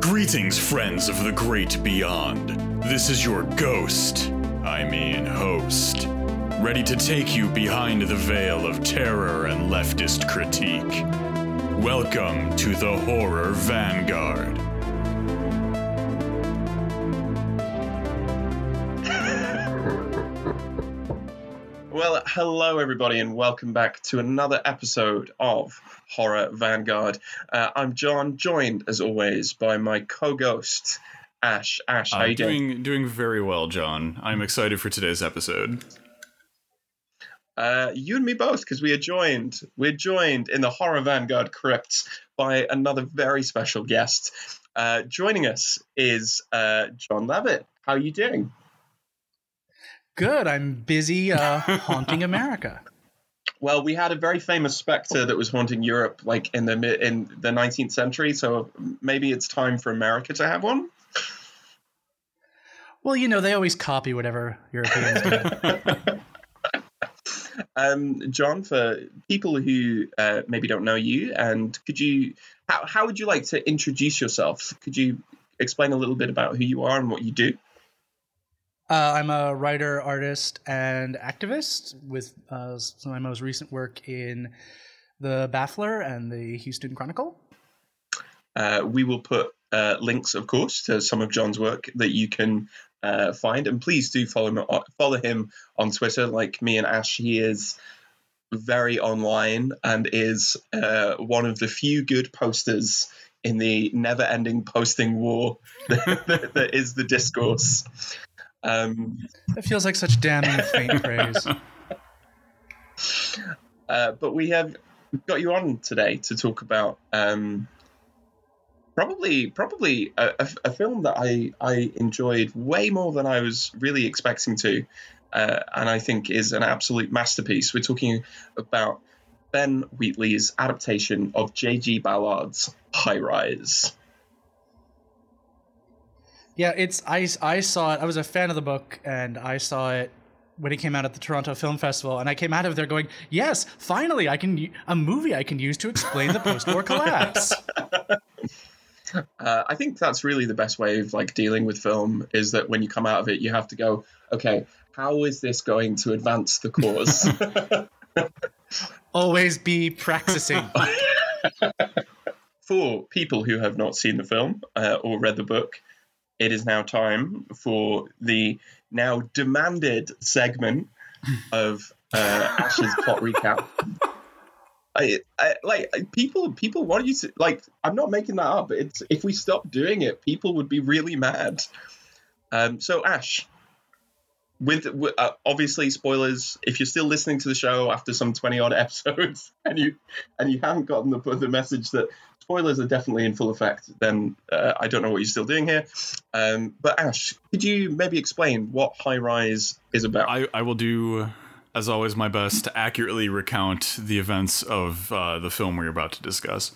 Greetings, friends of the great beyond. This is your ghost, I mean host, ready to take you behind the veil of terror and leftist critique. Welcome to the Horror Vanguard. Well, hello everybody, and welcome back to another episode of Horror Vanguard. Uh, I'm John, joined as always by my co-ghost Ash. Ash, how Uh, you doing? doing doing very well, John. I'm excited for today's episode. Uh, you and me both, because we are joined. We're joined in the Horror Vanguard crypts by another very special guest. Uh, joining us is uh, John Levitt. How are you doing? Good. I'm busy uh, haunting America. Well, we had a very famous specter that was haunting Europe, like in the mid in the 19th century. So maybe it's time for America to have one. Well, you know, they always copy whatever Europeans do. Um, John, for people who uh, maybe don't know you, and could you, how, how would you like to introduce yourself? Could you explain a little bit about who you are and what you do? Uh, I'm a writer, artist, and activist with uh, some of my most recent work in The Baffler and the Houston Chronicle. Uh, we will put uh, links, of course, to some of John's work that you can uh, find, and please do follow him, follow him on Twitter. Like me and Ash, he is very online and is uh, one of the few good posters in the never-ending posting war that, that, that is the discourse. Um, It feels like such damning faint praise. Uh, but we have got you on today to talk about um, probably probably a, a, a film that I I enjoyed way more than I was really expecting to, uh, and I think is an absolute masterpiece. We're talking about Ben Wheatley's adaptation of J.G. Ballard's High Rise. Yeah, it's I, I saw it. I was a fan of the book, and I saw it when it came out at the Toronto Film Festival, and I came out of there going, "Yes, finally, I can u- a movie I can use to explain the post-war collapse." Uh, I think that's really the best way of like dealing with film is that when you come out of it, you have to go, okay, how is this going to advance the cause? Always be practicing. For people who have not seen the film uh, or read the book, it is now time for the now demanded segment of uh, Ash's plot recap. I, I like people. People want you to like. I'm not making that up. It's if we stop doing it, people would be really mad. Um. So Ash, with, with uh, obviously spoilers. If you're still listening to the show after some 20 odd episodes and you and you haven't gotten the the message that spoilers are definitely in full effect, then uh, I don't know what you're still doing here. Um. But Ash, could you maybe explain what High Rise is about? I, I will do, as always, my best to accurately recount the events of uh, the film we're about to discuss.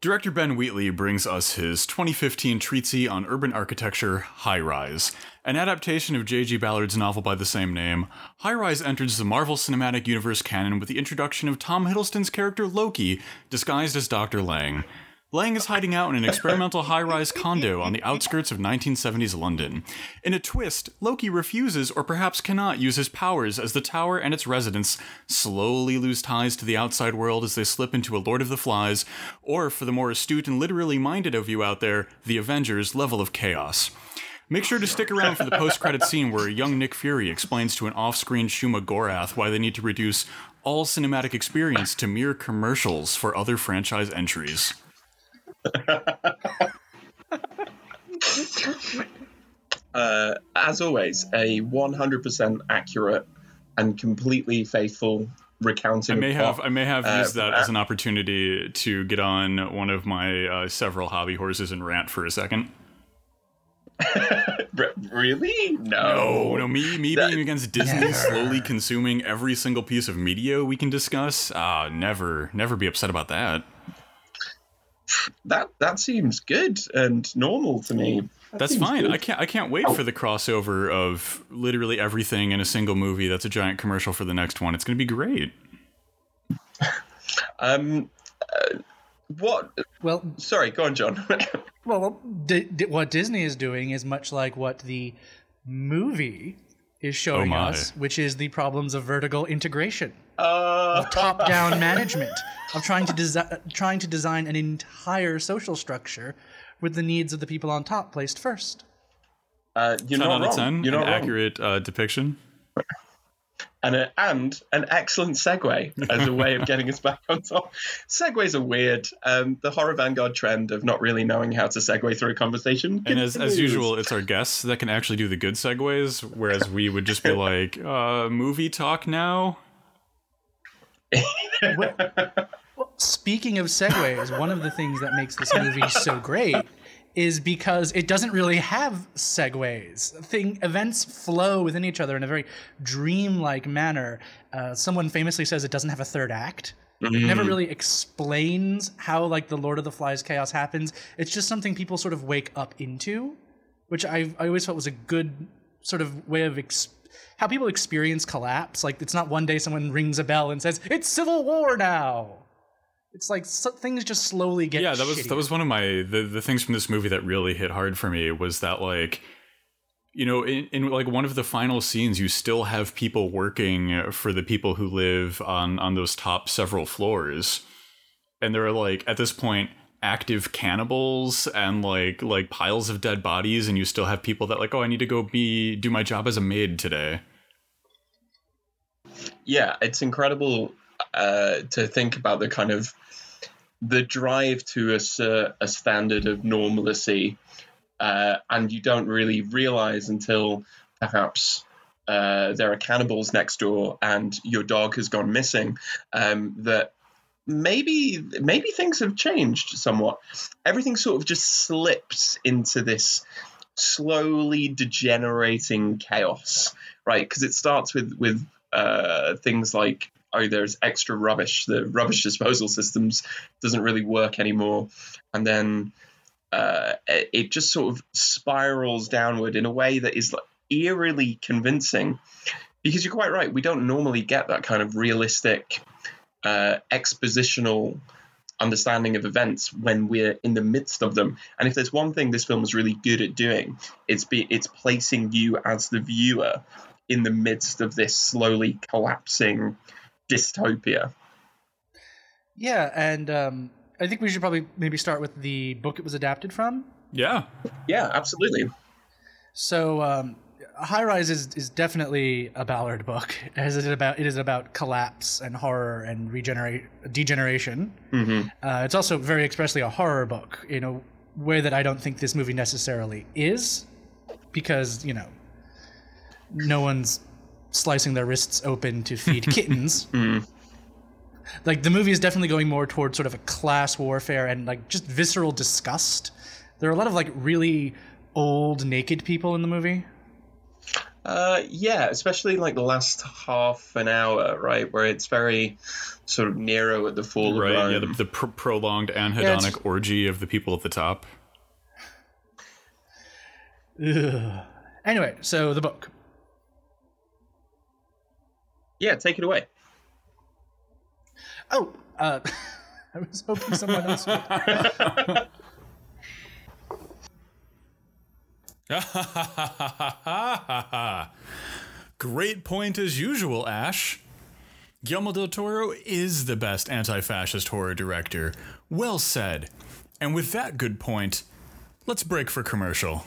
Director Ben Wheatley brings us his 2015 treatise on urban architecture, High Rise, an adaptation of J.G. Ballard's novel by the same name. High Rise enters the Marvel Cinematic Universe canon with the introduction of Tom Hiddleston's character Loki, disguised as Dr. Lang. Lang is hiding out in an experimental high rise condo on the outskirts of 1970s London. In a twist, Loki refuses or perhaps cannot use his powers as the tower and its residents slowly lose ties to the outside world as they slip into a Lord of the Flies, or for the more astute and literally minded of you out there, the Avengers level of chaos. Make sure to stick around for the post-credit scene where young Nick Fury explains to an off-screen Shuma Gorath why they need to reduce all cinematic experience to mere commercials for other franchise entries. uh, as always, a 100% accurate and completely faithful recounting. I may of have. I may have Uh, used that as an opportunity to get on one of my uh, several hobby horses and rant for a second. Re- really? No, No. no, me me That- being against Disney slowly consuming every single piece of media we can discuss. Ah, never, never be upset about that. That that seems good and normal to me. That That's fine. good. I can't. I can't wait for the crossover of literally everything in a single movie. That's a giant commercial for the next one. It's going to be great. Um, uh, what? Well, Sorry, go on, John. well, D- D- what Disney is doing is much like what the movie is showing my. us, which is the problems of vertical integration, uh, top-down management, of trying to desi- trying to design an entire social structure with the needs of the people on top placed first. uh, you're 10 not out of wrong. 10, You're an not wrong. accurate uh, depiction. And a, and an excellent segue as a way of getting us back on top. Segues are weird. Um, the horror vanguard trend of not really knowing how to segue through a conversation. And as, as usual, it's our guests that can actually do the good segues, whereas we would just be like, uh, movie talk now? Well, speaking of segues, one of the things that makes this movie so great is because it doesn't really have segues. Thing events flow within each other in a very dreamlike manner. Uh, someone famously says it doesn't have a third act. It never really explains how like the Lord of the Flies chaos happens. It's just something people sort of wake up into, which I I always felt was a good sort of way of ex- how people experience collapse. Like it's not one day someone rings a bell and says it's civil war now. It's like so, things just slowly get. yeah that was shittier. that was one of my the, the things from this movie that really hit hard for me was that like you know in, in like one of the final scenes you still have people working for the people who live on on those top several floors and they're like at this point active cannibals and like like piles of dead bodies and you still have people that like oh i need to go be do my job as a maid today yeah, it's incredible uh, to think about the kind of the drive to assert a standard of normalcy, uh, and you don't really realize until perhaps uh, there are cannibals next door and your dog has gone missing um, that maybe maybe things have changed somewhat. Everything sort of just slips into this slowly degenerating chaos, right? Because it starts with with uh, things like oh, there's extra rubbish. The rubbish disposal systems doesn't really work anymore, and then uh, it, just sort of spirals downward in a way that is like eerily convincing. Because you're quite right, we don't normally get that kind of realistic, uh, expositional understanding of events when we're in the midst of them. And if there's one thing this film is really good at doing, it's be it's placing you as the viewer in the midst of this slowly collapsing dystopia. Yeah, and um, I think we should probably maybe start with the book it was adapted from. yeah Yeah, absolutely. So, um, High Rise is, is definitely a Ballard book. As it about it is about collapse and horror and regenerate degeneration. Mhm. Uh, it's also very expressly a horror book in a way that I don't think this movie necessarily is, because you know, no one's slicing their wrists open to feed kittens. Like the movie is definitely going more towards sort of a class warfare and like just visceral disgust. There are a lot of like really old naked people in the movie. Uh, yeah, especially like the last half an hour, right, where it's very sort of Nero at the fall right of Rome. yeah the, the pr- prolonged anhedonic it's- orgy of the people at the top Ugh. Anyway, so the book. Yeah, take it away. Oh, uh, I was hoping someone else would. Great point as usual, Ash. Guillermo del Toro is the best anti fascist horror director. Well said. And with that good point, let's break for commercial.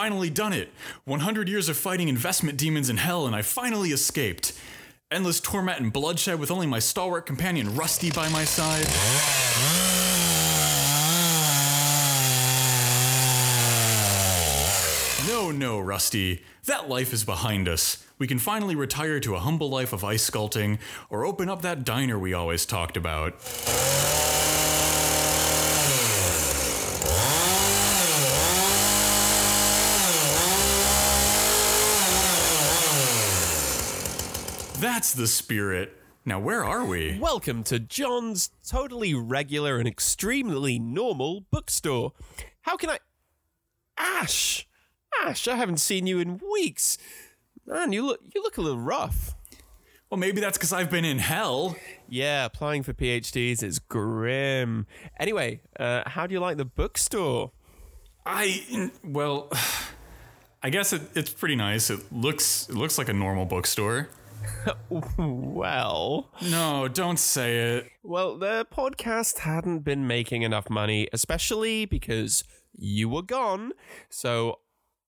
Finally done it! 100 years of fighting investment demons in hell, and I finally escaped. Endless torment and bloodshed with only my stalwart companion Rusty by my side. No, no, Rusty. That life is behind us. We can finally retire to a humble life of ice sculpting or open up that diner we always talked about. That's the spirit. Now, where are we? Welcome to John's totally regular and extremely normal bookstore. How can I. Ash! Ash, I haven't seen you in weeks. Man, you look you look a little rough. Well, maybe that's because I've been in hell. Yeah, applying for PhDs is grim. Anyway, uh, how do you like the bookstore? I well, I guess it, it's pretty nice. It looks it looks like a normal bookstore. Well, No, don't say it. well, the podcast hadn't been making enough money, especially because you were gone. So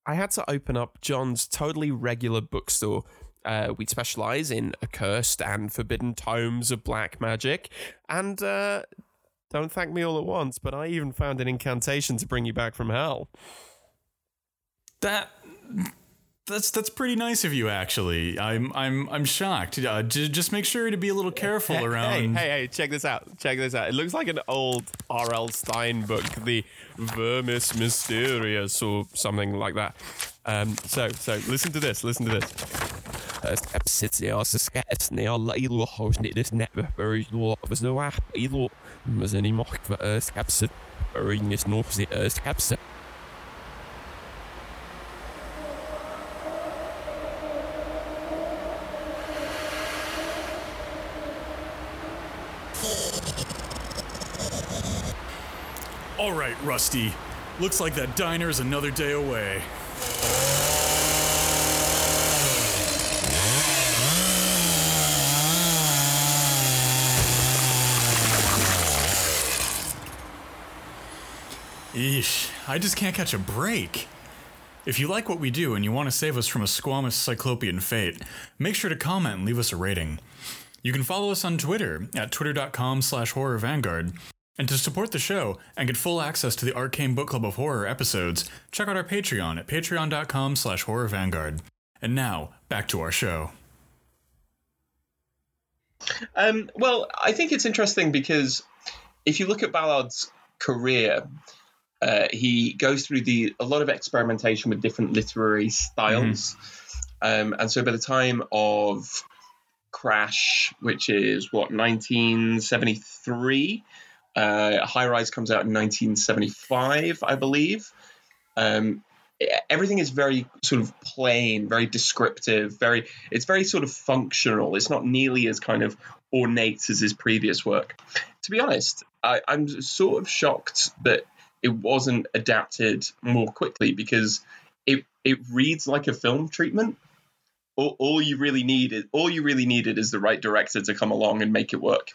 I had to open up John's totally regular bookstore. Uh, we specialize in accursed and forbidden tomes of black magic. And uh, don't thank me all at once, but I even found an incantation to bring you back from hell. That that's that's pretty nice of you, actually. I'm I'm I'm shocked. Uh, j- just make sure to be a little careful Hey, around. Hey, hey, hey, check this out. Check this out. It looks like an old R.L. Stine book, the Vermis Mysterious or something like that. Um, so, so listen to this. Listen to this. All right, Rusty. Looks like that diner is another day away. Eesh, I just can't catch a break. If you like what we do and you want to save us from a squamous cyclopean fate, make sure to comment and leave us a rating. You can follow us on Twitter at twitter.com slash horror vanguard. And to support the show and get full access to the Arcane Book Club of Horror episodes, check out our Patreon at patreon.com slash horror vanguard. And now, back to our show. Um, well, I think it's interesting because if you look at Ballard's career, uh, he goes through the a lot of experimentation with different literary styles, um, and so by the time of Crash, which is what 1973, uh, High Rise comes out in 1975, I believe. Um, everything is very sort of plain, very descriptive, very it's very sort of functional. It's not nearly as kind of ornate as his previous work. To be honest, I, I'm sort of shocked that it wasn't adapted more quickly because it it reads like a film treatment. All, all you really need needed, all you really needed, is the right director to come along and make it work.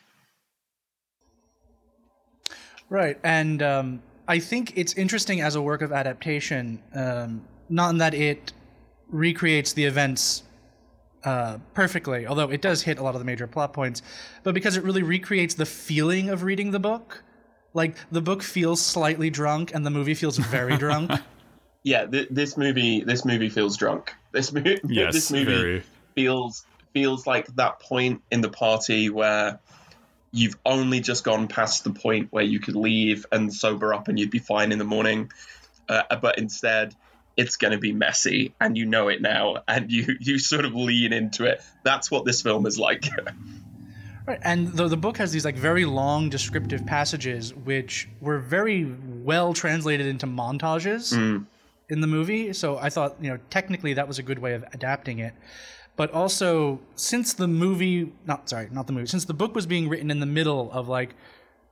Right, and um, I think it's interesting as a work of adaptation, um, not in that it recreates the events uh, perfectly, although it does hit a lot of the major plot points, but because it really recreates the feeling of reading the book. Like the book feels slightly drunk, and the movie feels very drunk. Yeah, th- this movie, this movie feels drunk. This movie, Yes, this movie very. feels feels like that point in the party where you've only just gone past the point where you could leave and sober up and you'd be fine in the morning, uh, but instead it's going to be messy and you know it now and you you sort of lean into it. That's what this film is like. Right, and the the book has these like very long descriptive passages, which were very well translated into montages in the movie. So I thought, you know, technically that was a good way of adapting it. But also, since the movie, not sorry, not the movie, since the book was being written in the middle of like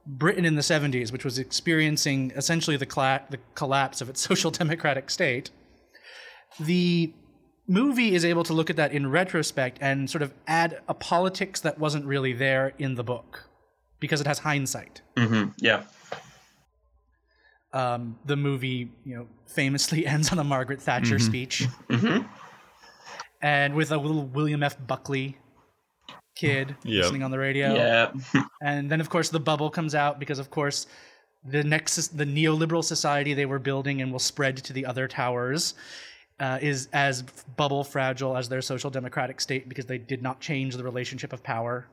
Britain in the 70s, which was experiencing essentially the, cla- the collapse of its social democratic state, the movie is able to look at that in retrospect and sort of add a politics that wasn't really there in the book because it has hindsight. hmm Yeah. Um, the movie, you know, famously ends on a Margaret Thatcher speech, and with a little William F. Buckley kid Yep. listening on the radio. Yeah. And then, of course, the bubble comes out because, of course, the next the neoliberal society they were building and will spread to the other towers uh, is as bubble fragile as their social democratic state because they did not change the relationship of power.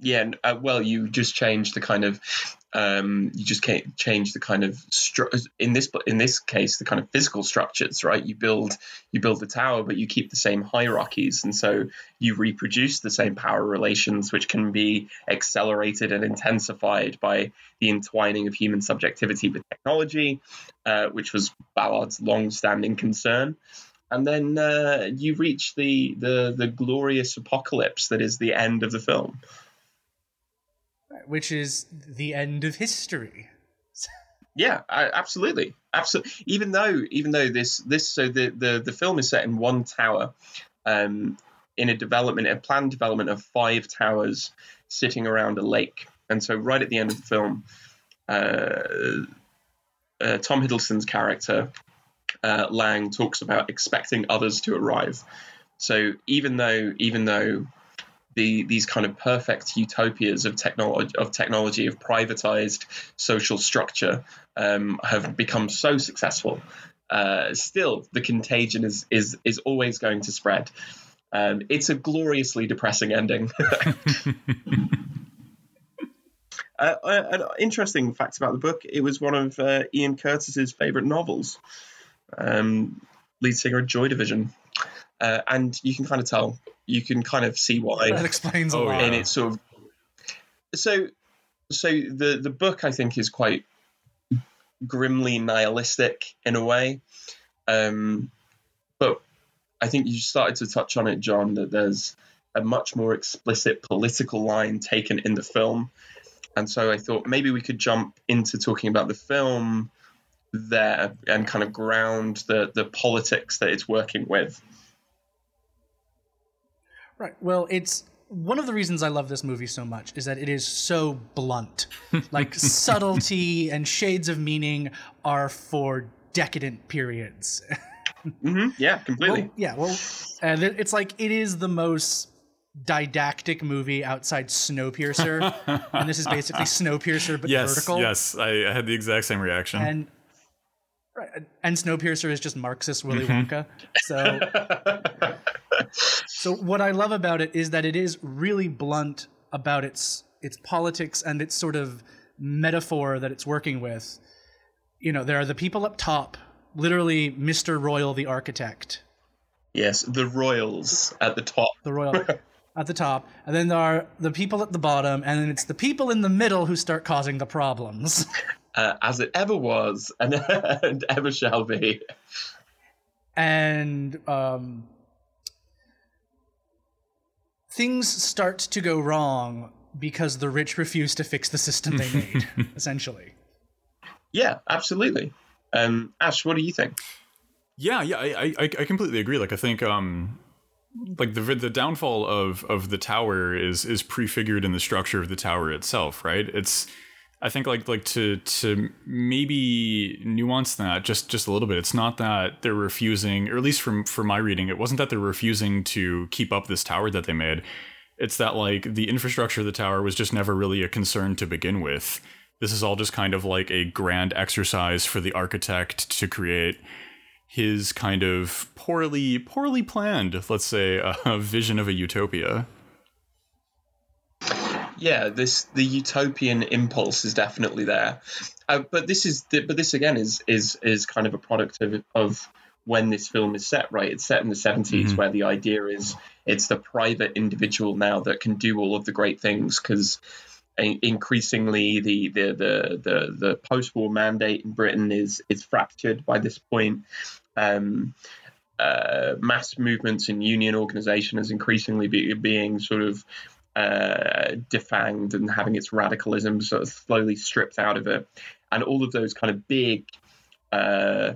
Yeah, uh, well, you just change the kind of um, you just can't change the kind of stru- in this in this case the kind of physical structures, right? You build you build the tower, but you keep the same hierarchies, and so you reproduce the same power relations, which can be accelerated and intensified by the entwining of human subjectivity with technology, uh, which was Ballard's long-standing concern and then uh, you reach the, the the glorious apocalypse that is the end of the film. Which is the end of history. Yeah, I, absolutely, absolutely. Even though, even though this this so the the the film is set in one tower, um, in a development, a planned development of five towers sitting around a lake, and so right at the end of the film, uh, uh, Tom Hiddleston's character uh, Lang talks about expecting others to arrive. So even though even though the these kind of perfect utopias of technology of technology of privatized social structure um, have become so successful. Uh, still, the contagion is is is always going to spread. Um, it's a gloriously depressing ending. uh, an interesting fact about the book: it was one of uh, Ian Curtis's favorite novels. Um, lead singer of Joy Division, uh, and you can kind of tell, you can kind of see why. That explains a Oh, lot. and it's sort of so so the the book I think is quite grimly nihilistic in a way. Um but I think you started to touch on it John that there's a much more explicit political line taken in the film. And so I thought maybe we could jump into talking about the film there and kind of ground the the politics that it's working with Right. Well, it's one of the reasons I love this movie so much is that it is so blunt. like subtlety and shades of meaning are for decadent periods. hmm yeah completely Well, yeah, well, and it's like it is the most didactic movie outside Snowpiercer, and this is basically Snowpiercer but yes, vertical. yes, I, I had the exact same reaction. And right, and Snowpiercer is just Marxist Willy Mhm. Wonka. So, so what I love about it is that it is really blunt about its its politics and its sort of metaphor that it's working with. You know, there are the people up top, literally Mr. Royal the architect, yes the royals at the top the royal at the top, and then there are the people at the bottom, and then it's the people in the middle who start causing the problems. uh, as it ever was and, and ever shall be. and um, things start to go wrong because the rich refuse to fix the system they made, essentially. Yeah, absolutely. Um, Ash, what do you think? Yeah, yeah, I, I, I completely agree. Like, I think, um, like the the downfall of of the tower is is prefigured in the structure of the tower itself, right? It's, I think, like like to to maybe nuance that just just a little bit. It's not that they're refusing, or at least from for my reading, it wasn't that they're refusing to keep up this tower that they made. It's that like the infrastructure of the tower was just never really a concern to begin with. This is all just kind of like a grand exercise for the architect to create his kind of poorly poorly planned, let's say, uh, vision of a utopia. Yeah, this the utopian impulse is definitely there, uh, but this is but this again is is is kind of a product of of when this film is set. Right, it's set in the 70s Mhm. where the idea is it's the private individual now that can do all of the great things because increasingly the the the the, the post-war mandate in Britain is is fractured by this point. Um, uh, mass movements and union organization is increasingly be, being sort of uh, defanged and having its radicalism sort of slowly stripped out of it, and all of those kind of big uh,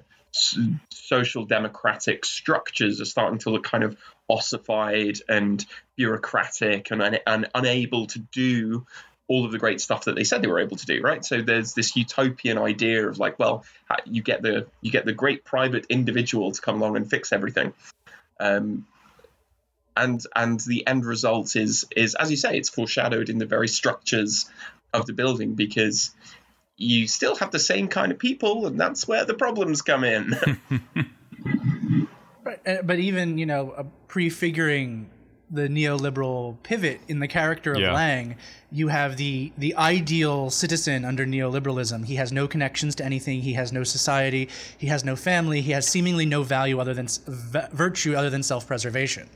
social democratic structures are starting to look kind of ossified and bureaucratic and, un- and unable to do all of the great stuff that they said they were able to do right? So there's this utopian idea of like well you get the you get the great private individual to come along and fix everything. Um, and and the end result is is as you say it's foreshadowed in the very structures of the building because you still have the same kind of people and that's where the problems come in Right, uh, but even you know, uh, prefiguring the neoliberal pivot in the character of Yeah. Lang, you have the the ideal citizen under neoliberalism. He has no connections to anything. He has no society. He has no family. He has seemingly no value other than s- v- virtue other than self preservation.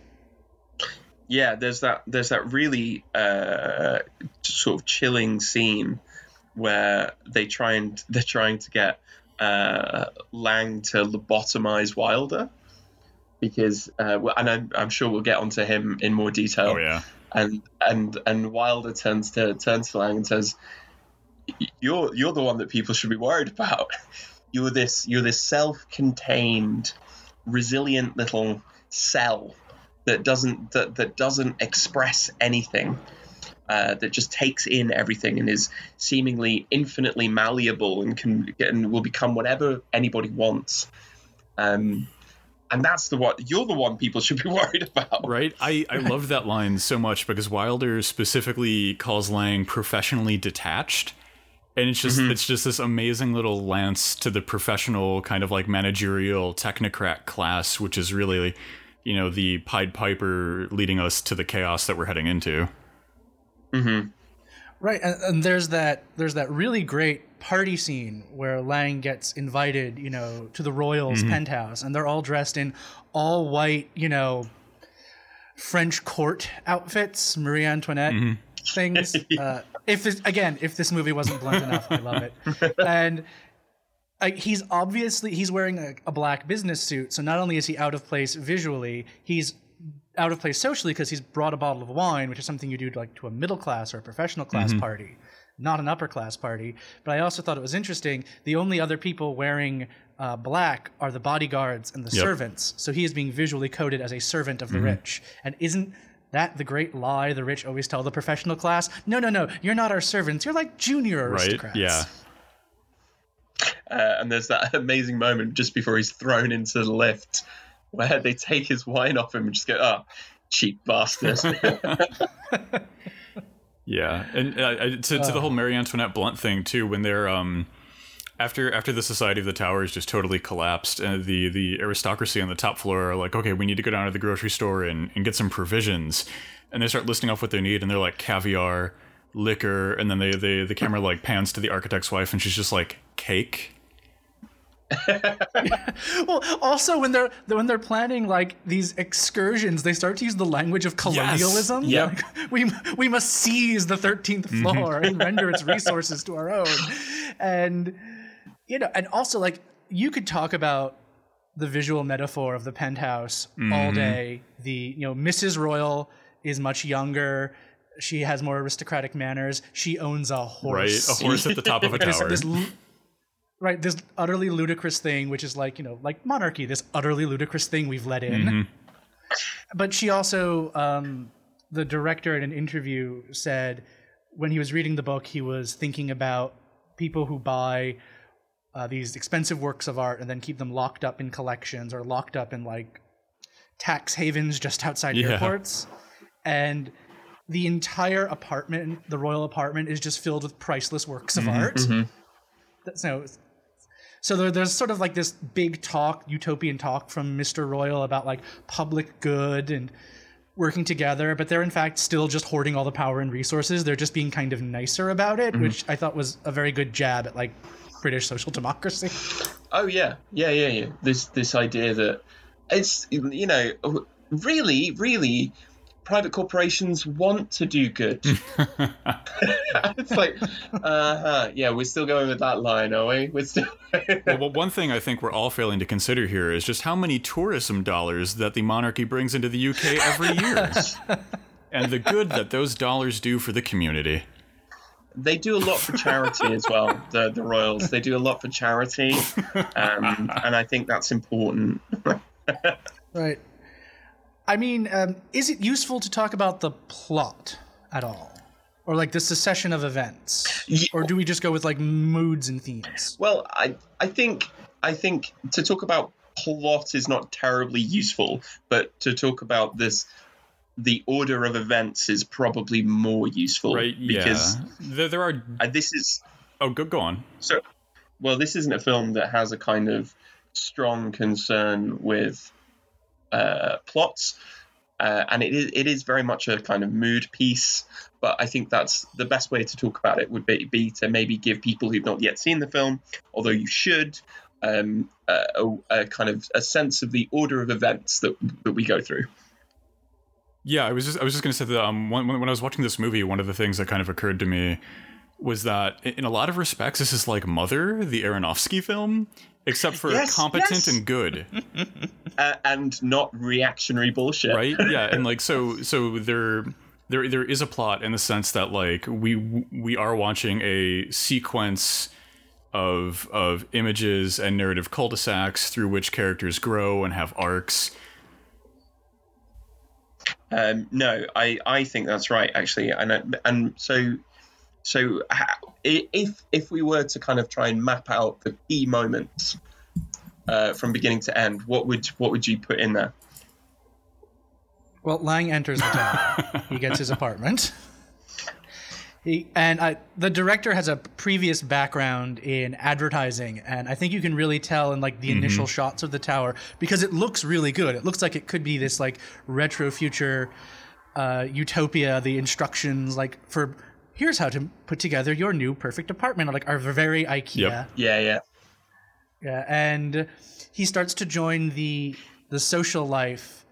Yeah there's that there's that really uh, sort of chilling scene where they try and they're trying to get uh, Lang to lobotomize Wilder because uh, and I'm, I'm sure we'll get onto him in more detail Oh yeah. and and and Wilder turns to turns to Lang and says you're you're the one that people should be worried about you're this you're this self-contained resilient little cell that doesn't that, that doesn't express anything uh, that just takes in everything and is seemingly infinitely malleable and can and will become whatever anybody wants um, and that's the what you're the one people should be worried about Right? I, I loved that line so much because Wilder specifically calls Lang professionally detached. And it's just it's just this amazing little lance to the professional kind of like managerial technocrat class, which is really, you know, the Pied Piper leading us to the chaos that we're heading into. Mm-hmm. Right, and, and there's that there's that really great party scene where Lang gets invited, you know, to the royals' mm-hmm. penthouse, and they're all dressed in all white, you know, French court outfits, Marie Antoinette mm-hmm. things. Uh, if this, again, if this movie wasn't blunt enough, I love it. And he's obviously he's wearing a, a black business suit, so not only is he out of place visually, he's out of place socially because he's brought a bottle of wine, which is something you do to, like to a middle class or a professional class party, not an upper class party. But I also thought it was interesting. The only other people wearing uh, black are the bodyguards and the Yep. servants. So he is being visually coded as a servant of the rich. And isn't that the great lie the rich always tell the professional class? No, no, no. You're not our servants. You're like junior aristocrats. Right? Yeah. Uh, and there's that amazing moment just before he's thrown into the lift where they take his wine off him and just go, oh, cheap bastard. Yeah, and uh, uh, to, to the whole Marie Antoinette Blunt thing too, when they're um, after after the Society of the Towers just totally collapsed, and the the aristocracy on the top floor are like, okay, we need to go down to the grocery store and, and get some provisions, and they start listing off what they need, and they're like caviar, liquor, and then they, they the camera like pans to the architect's wife, and she's just like cake. Well, also when they're when they're planning like these excursions, they start to use the language of colonialism. Yep. Like, we we must seize the 13th mm-hmm. floor and render its resources to our own. And you know, and also like you could talk about the visual metaphor of the penthouse all mm-hmm. day. The you know Mrs. Royal is much younger. She has more aristocratic manners. She owns a horse. Right, a horse at the top of a this, tower. this lu- right this utterly ludicrous thing which is like you know like monarchy this utterly ludicrous thing we've let in Mm-hmm. but she also um, the director in an interview said when he was reading the book he was thinking about people who buy uh, these expensive works of art and then keep them locked up in collections or locked up in like tax havens just outside Yeah. airports and the entire apartment the royal apartment is just filled with priceless works of art That's- so so there, there's sort of like this big talk utopian talk from mr royal about like public good and working together but they're in fact still just hoarding all the power and resources they're just being kind of nicer about it mm-hmm. which i thought was a very good jab at like british social democracy oh, yeah. Yeah, yeah, yeah. This, this idea that it's, you know, really, really, private corporations want to do good. it's like, uh-huh, yeah, we're still going with that line, are we? We're still. well, well, one thing I think we're all failing to consider here is just how many tourism dollars that the monarchy brings into the UK every year, and the good that those dollars do for the community. they do a lot for charity as well. The the royals they do a lot for charity, um, and I think that's important. right i mean um, is it useful to talk about the plot at all or like the succession of events Ye- or do we just go with like moods and themes Well, I I think I think to talk about plot is not terribly useful, but to talk about this the order of events is probably more useful Right? because yeah. There, there are. uh, this is Oh, go go on. so well this isn't a film that has a kind of strong concern with uh, plots uh, and it is it is very much a kind of mood piece. But I think that's the best way to talk about it would be, be to maybe give people who've not yet seen the film, although you should, um, a, a kind of a sense of the order of events that that we go through. Yeah, I was just I was just gonna say that um, when when I was watching this movie, one of the things that kind of occurred to me was that in a lot of respects, this is like Mother, the Aronofsky film, except for Yes, competent yes. and good, uh, and not reactionary bullshit. right? Yeah, and like so so there there there is a plot in the sense that like we we are watching a sequence of of images and narrative cul-de-sacs through which characters grow and have arcs. Um, no, I, I think that's right actually, and and so so ha- if if we were to kind of try and map out the key moments uh, from beginning to end, what would what would you put in there? Well, Lang enters the town. he gets his apartment. He, and I, the director has a previous background in advertising, and I think you can really tell in like the initial shots of the tower because it looks really good. It looks like it could be this like retro future uh, utopia. The instructions like for here's how to put together your new perfect apartment like our very IKEA. Yep. Yeah, yeah. Yeah, and he starts to join the the social life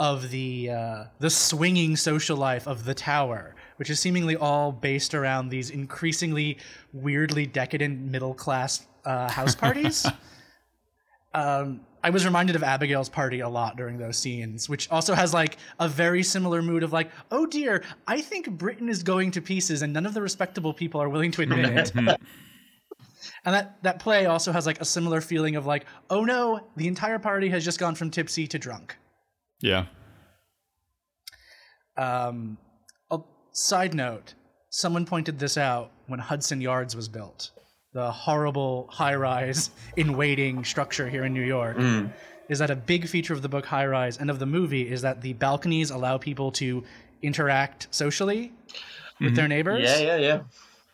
of the uh, the swinging social life of the tower, which is seemingly all based around these increasingly weirdly decadent middle class uh, house parties. um, I was reminded of Abigail's party a lot during those scenes, which also has like a very similar mood of like, oh dear, I think Britain is going to pieces, and none of the respectable people are willing to admit it. And that, that play also has like a similar feeling of like, oh no, the entire party has just gone from tipsy to drunk. Yeah. Um, a side note: someone pointed this out when Hudson Yards was built, the horrible high-rise in waiting structure here in New York. Mm. Is that a big feature of the book High Rise and of the movie is that the balconies allow people to interact socially with mm-hmm. their neighbors. Yeah, yeah, yeah.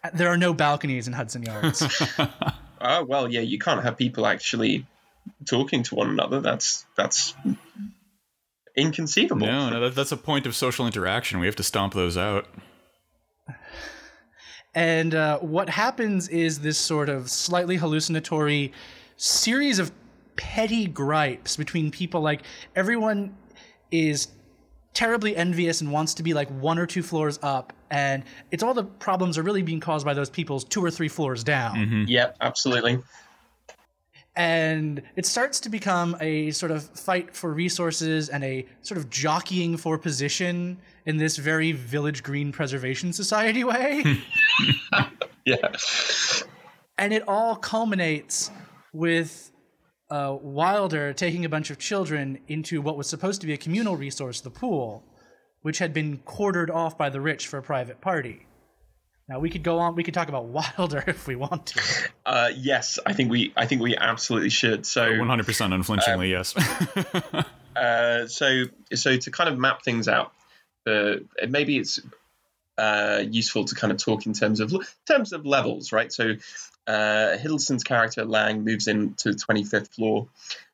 Uh, there are no balconies in Hudson Yards. Oh well, yeah. You can't have people actually talking to one another. That's that's inconceivable. No, no, that, that's a point of social interaction. We have to stomp those out. And uh, what happens is this sort of slightly hallucinatory series of petty gripes between people. Like everyone is terribly envious and wants to be like one or two floors up, and it's all the problems are really being caused by those people's two or three floors down. Yeah, absolutely. And it starts to become a sort of fight for resources and a sort of jockeying for position in this very village green preservation society way. Yeah. and it all culminates with uh, Wilder taking a bunch of children into what was supposed to be a communal resource, the pool, which had been quartered off by the rich for a private party. Now we could go on. We could talk about Wilder if we want to. Uh, yes, I think we I think we absolutely should. So 100% unflinchingly, yes. uh, so so to kind of map things out, uh, maybe it's uh, useful to kind of talk in terms of terms of levels, right? So uh, Hiddleston's character Lang moves into the 25th floor,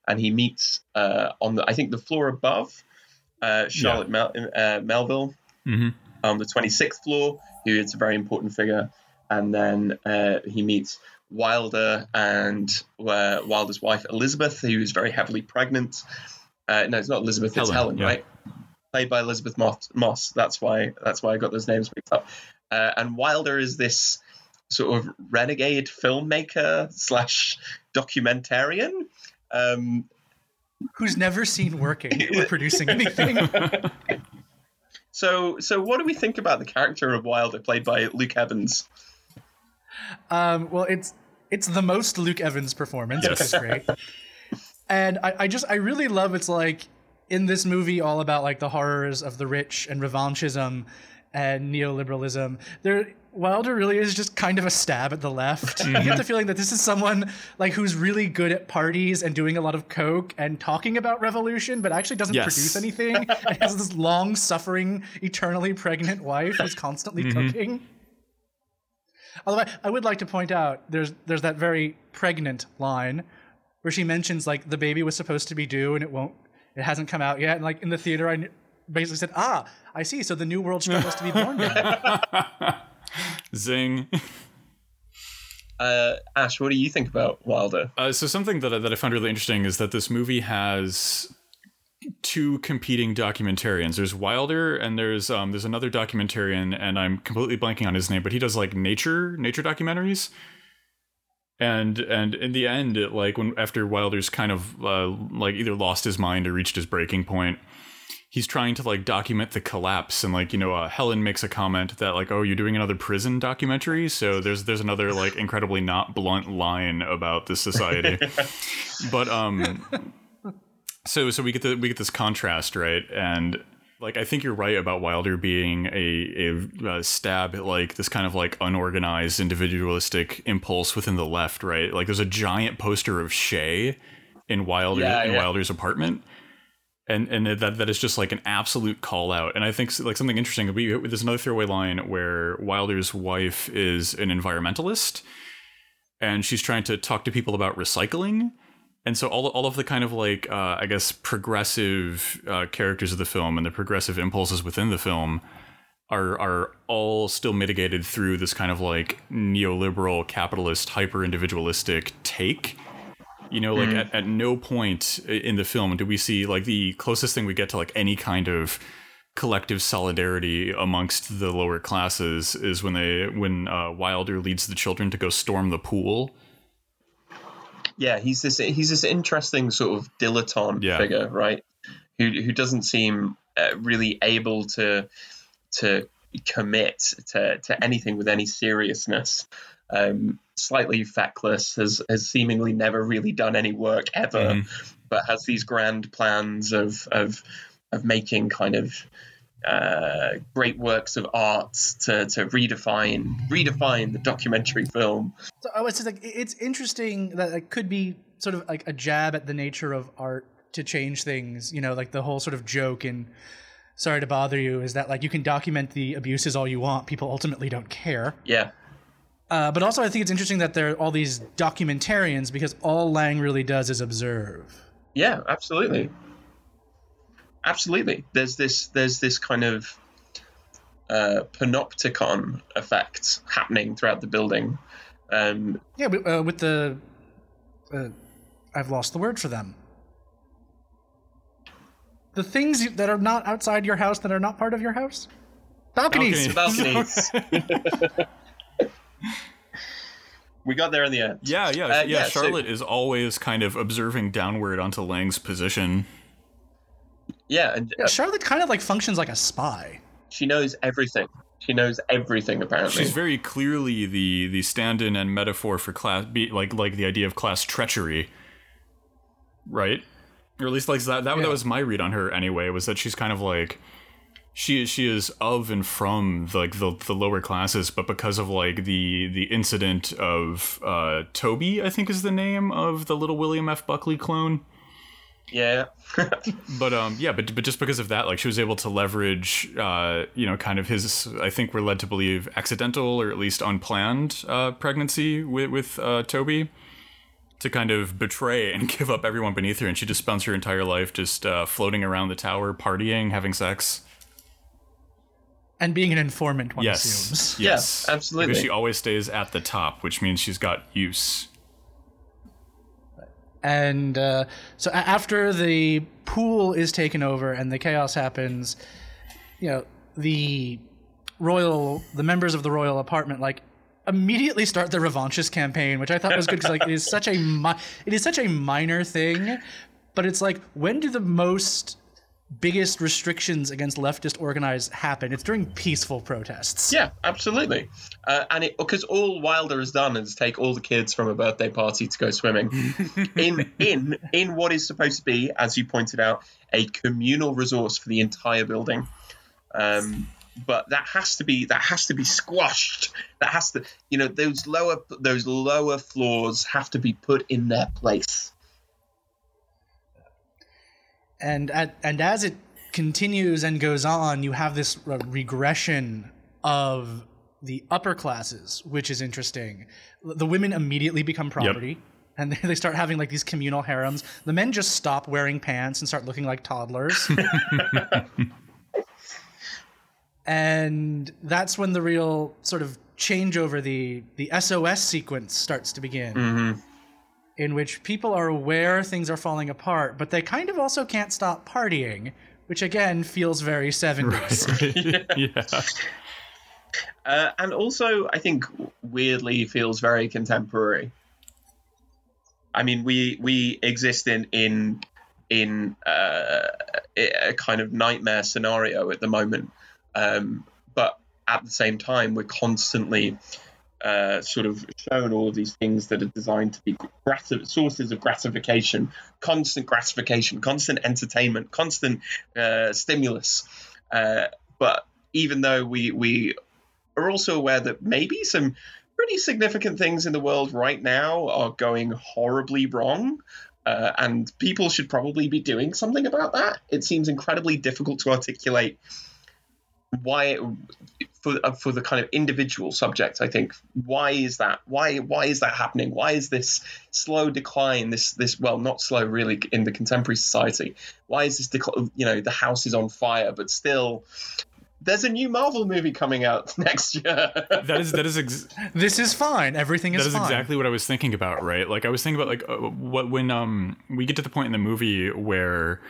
and he meets uh, on the I think the floor above uh, Charlotte Mel- uh, Melville hmm on the 26th floor, who is a very important figure, and then uh, he meets Wilder and uh, Wilder's wife Elizabeth, who is very heavily pregnant. Uh, no, it's not Elizabeth, it's Helen, Helen, yeah. right? Played by Elisabeth Moss. That's why. That's why I got those names mixed up. Uh, and Wilder is this sort of renegade filmmaker slash documentarian. Um, Who's never seen working or producing anything? so, so what do we think about the character of Wilder, played by Luke Evans? Um, well, it's it's the most Luke Evans performance, which is great. And I, I just I really love it's like in this movie all about like the horrors of the rich and revanchism and neoliberalism. There Wilder really is just kind of a stab at the left. You get the feeling that this is someone like who's really good at parties and doing a lot of coke and talking about revolution, but actually doesn't Yes. produce anything. and has this long suffering, eternally pregnant wife who's constantly mm-hmm. cooking. Although I, I would like to point out there's there's that very pregnant line where she mentions like the baby was supposed to be due and it won't it hasn't come out yet and like in the theater I basically said, "Ah, I see. So the new world struggles to be born." Now. Zing. Uh, Ash, what do you think about Wilder? Uh, so something that I, that I found really interesting is that this movie has two competing documentarians. There's Wilder and there's um there's another documentarian and I'm completely blanking on his name, but he does like nature nature documentaries. And and in the end, it, like when after Wilder's kind of uh, like either lost his mind or reached his breaking point, he's trying to like document the collapse and like you know uh, Helen makes a comment that like oh you're doing another prison documentary? So there's there's another like incredibly not blunt line about this society. But um so so we get the we get this contrast right? And like I think you're right about Wilder being a a uh, stab at like this kind of like unorganized individualistic impulse within the left right like there's a giant poster of Che in Wilder Yeah, in yeah. Wilder's apartment and and that that is just like an absolute call out. And I think like something interesting. We there's another throwaway line where Wilder's wife is an environmentalist, and she's trying to talk to people about recycling. And so all all of the kind of like uh, I guess progressive uh, characters of the film and the progressive impulses within the film are are all still mitigated through this kind of like neoliberal capitalist hyper individualistic take. You know like at, at no point in the film do we see like the closest thing we get to like any kind of collective solidarity amongst the lower classes is when they when uh, wilder leads the children to go storm the pool Yeah, he's this he's this interesting sort of dilettante Yeah. figure, right? Who who doesn't seem uh, really able to to commit to to anything with any seriousness. Um, slightly feckless, has has seemingly never really done any work ever, but has these grand plans of of of making kind of uh, great works of art to, to redefine redefine the documentary film. So I was just like, it's interesting that it could be sort of like a jab at the nature of art to change things. You know, like the whole sort of joke and "Sorry to Bother You" is that like you can document the abuses all you want, people ultimately don't care. Yeah, Uh, but also, I think it's interesting that there are all these documentarians because all Laing really does is observe. Yeah, absolutely. Absolutely. There's this there's this kind of uh, panopticon effect happening throughout the building. Um, Yeah, but, uh, with the, uh, I've lost the word for them. The things that are not outside your house that are not part of your house. Balconies. Balconies. balconies. we got there in the end. yeah yeah Uh, yeah, yeah, so- charlotte is always kind of observing downward onto laing's position Yeah, and Yeah, uh, Charlotte kind of like functions like a spy. she knows everything. She knows everything apparently. she's very clearly the the stand-in and metaphor for class be like like the idea of class treachery right or at least like that that, Yeah. that was my read on her anyway was that she's kind of like she is she is of and from like the the lower classes but because of like the the incident of uh toby i think is the name of the little william f buckley clone yeah. but um yeah but but just because of that like she was able to leverage uh you know kind of his i think we're led to believe accidental or at least unplanned uh pregnancy with with uh toby to kind of betray and give up everyone beneath her and she just spends her entire life just uh floating around the tower partying having sex And being an informant, one yes assumes. Yeah, yes absolutely. because she always stays at the top which means she's got use And uh, so after the pool is taken over and the chaos happens, you know, the royal, the members of the royal apartment, like immediately start the revanchist campaign, which I thought was good because like it is such a mi- it is such a minor thing, but it's like when do the most biggest restrictions against leftist organized happen? It's during peaceful protests. Yeah, absolutely. Uh, and it because all Wilder has done is take all the kids from a birthday party to go swimming in in in what is supposed to be, as you pointed out, a communal resource for the entire building. Um, but that has to be that has to be squashed. That has to, you know, those lower those lower floors have to be put in their place. And at, and as it continues and goes on, you have this uh, regression of the upper classes, which is interesting. The women immediately become property. And they start having like these communal harems. The men just stop wearing pants and start looking like toddlers. and that's when the real sort of changeover the the SOS sequence starts to begin. Mm-hmm. In which people are aware things are falling apart, but they kind of also can't stop partying, which again feels very 70s. yeah. Uh, and also, I think weirdly feels very contemporary. I mean, we we exist in in in uh, a kind of nightmare scenario at the moment, um, but at the same time, we're constantly uh, sort of shown all of these things that are designed to be sources of gratification, constant gratification, constant entertainment, constant uh, stimulus. Uh, but even though we we are also aware that maybe some pretty significant things in the world right now are going horribly wrong. Uh, and people should probably be doing something about that. It seems incredibly difficult to articulate why, for uh, for the kind of individual subject. I think why is that? Why why is that happening? Why is this slow decline? This this well, not slow really in the contemporary society. Why is this decline? You know, the house is on fire, but still there's a new Marvel movie coming out next year. that is that is ex- this is fine. Everything is that is fine. exactly what I was thinking about. Right, like I was thinking about like uh, what when um we get to the point in the movie where.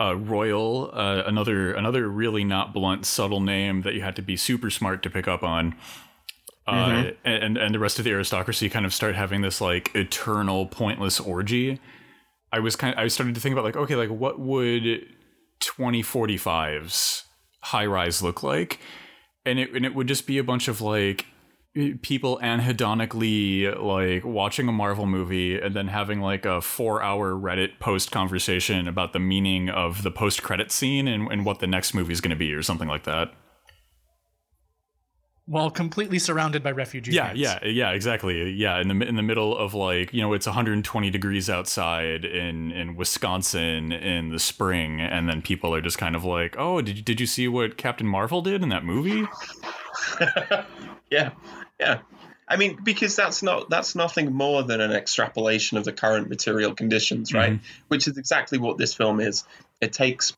Uh, Royal, uh, another another really not blunt, subtle name that you had to be super smart to pick up on, uh, Mhm. and and the rest of the aristocracy kind of start having this like eternal pointless orgy. I was kind of, I started to think about like okay like what would 2045's high rise look like, and it and it would just be a bunch of like people anhedonically like watching a Marvel movie and then having like a four hour Reddit post conversation about the meaning of the post credit scene and, and what the next movie is going to be or something like that. While completely surrounded by refugee Yeah, camps. yeah, yeah, exactly. Yeah, in the in the middle of like you know it's 120 degrees outside in in Wisconsin in the spring, and then people are just kind of like, oh, did you, did you see what Captain Marvel did in that movie? yeah, yeah. I mean, because that's not that's nothing more than an extrapolation of the current material conditions, right? Which is exactly what this film is. It takes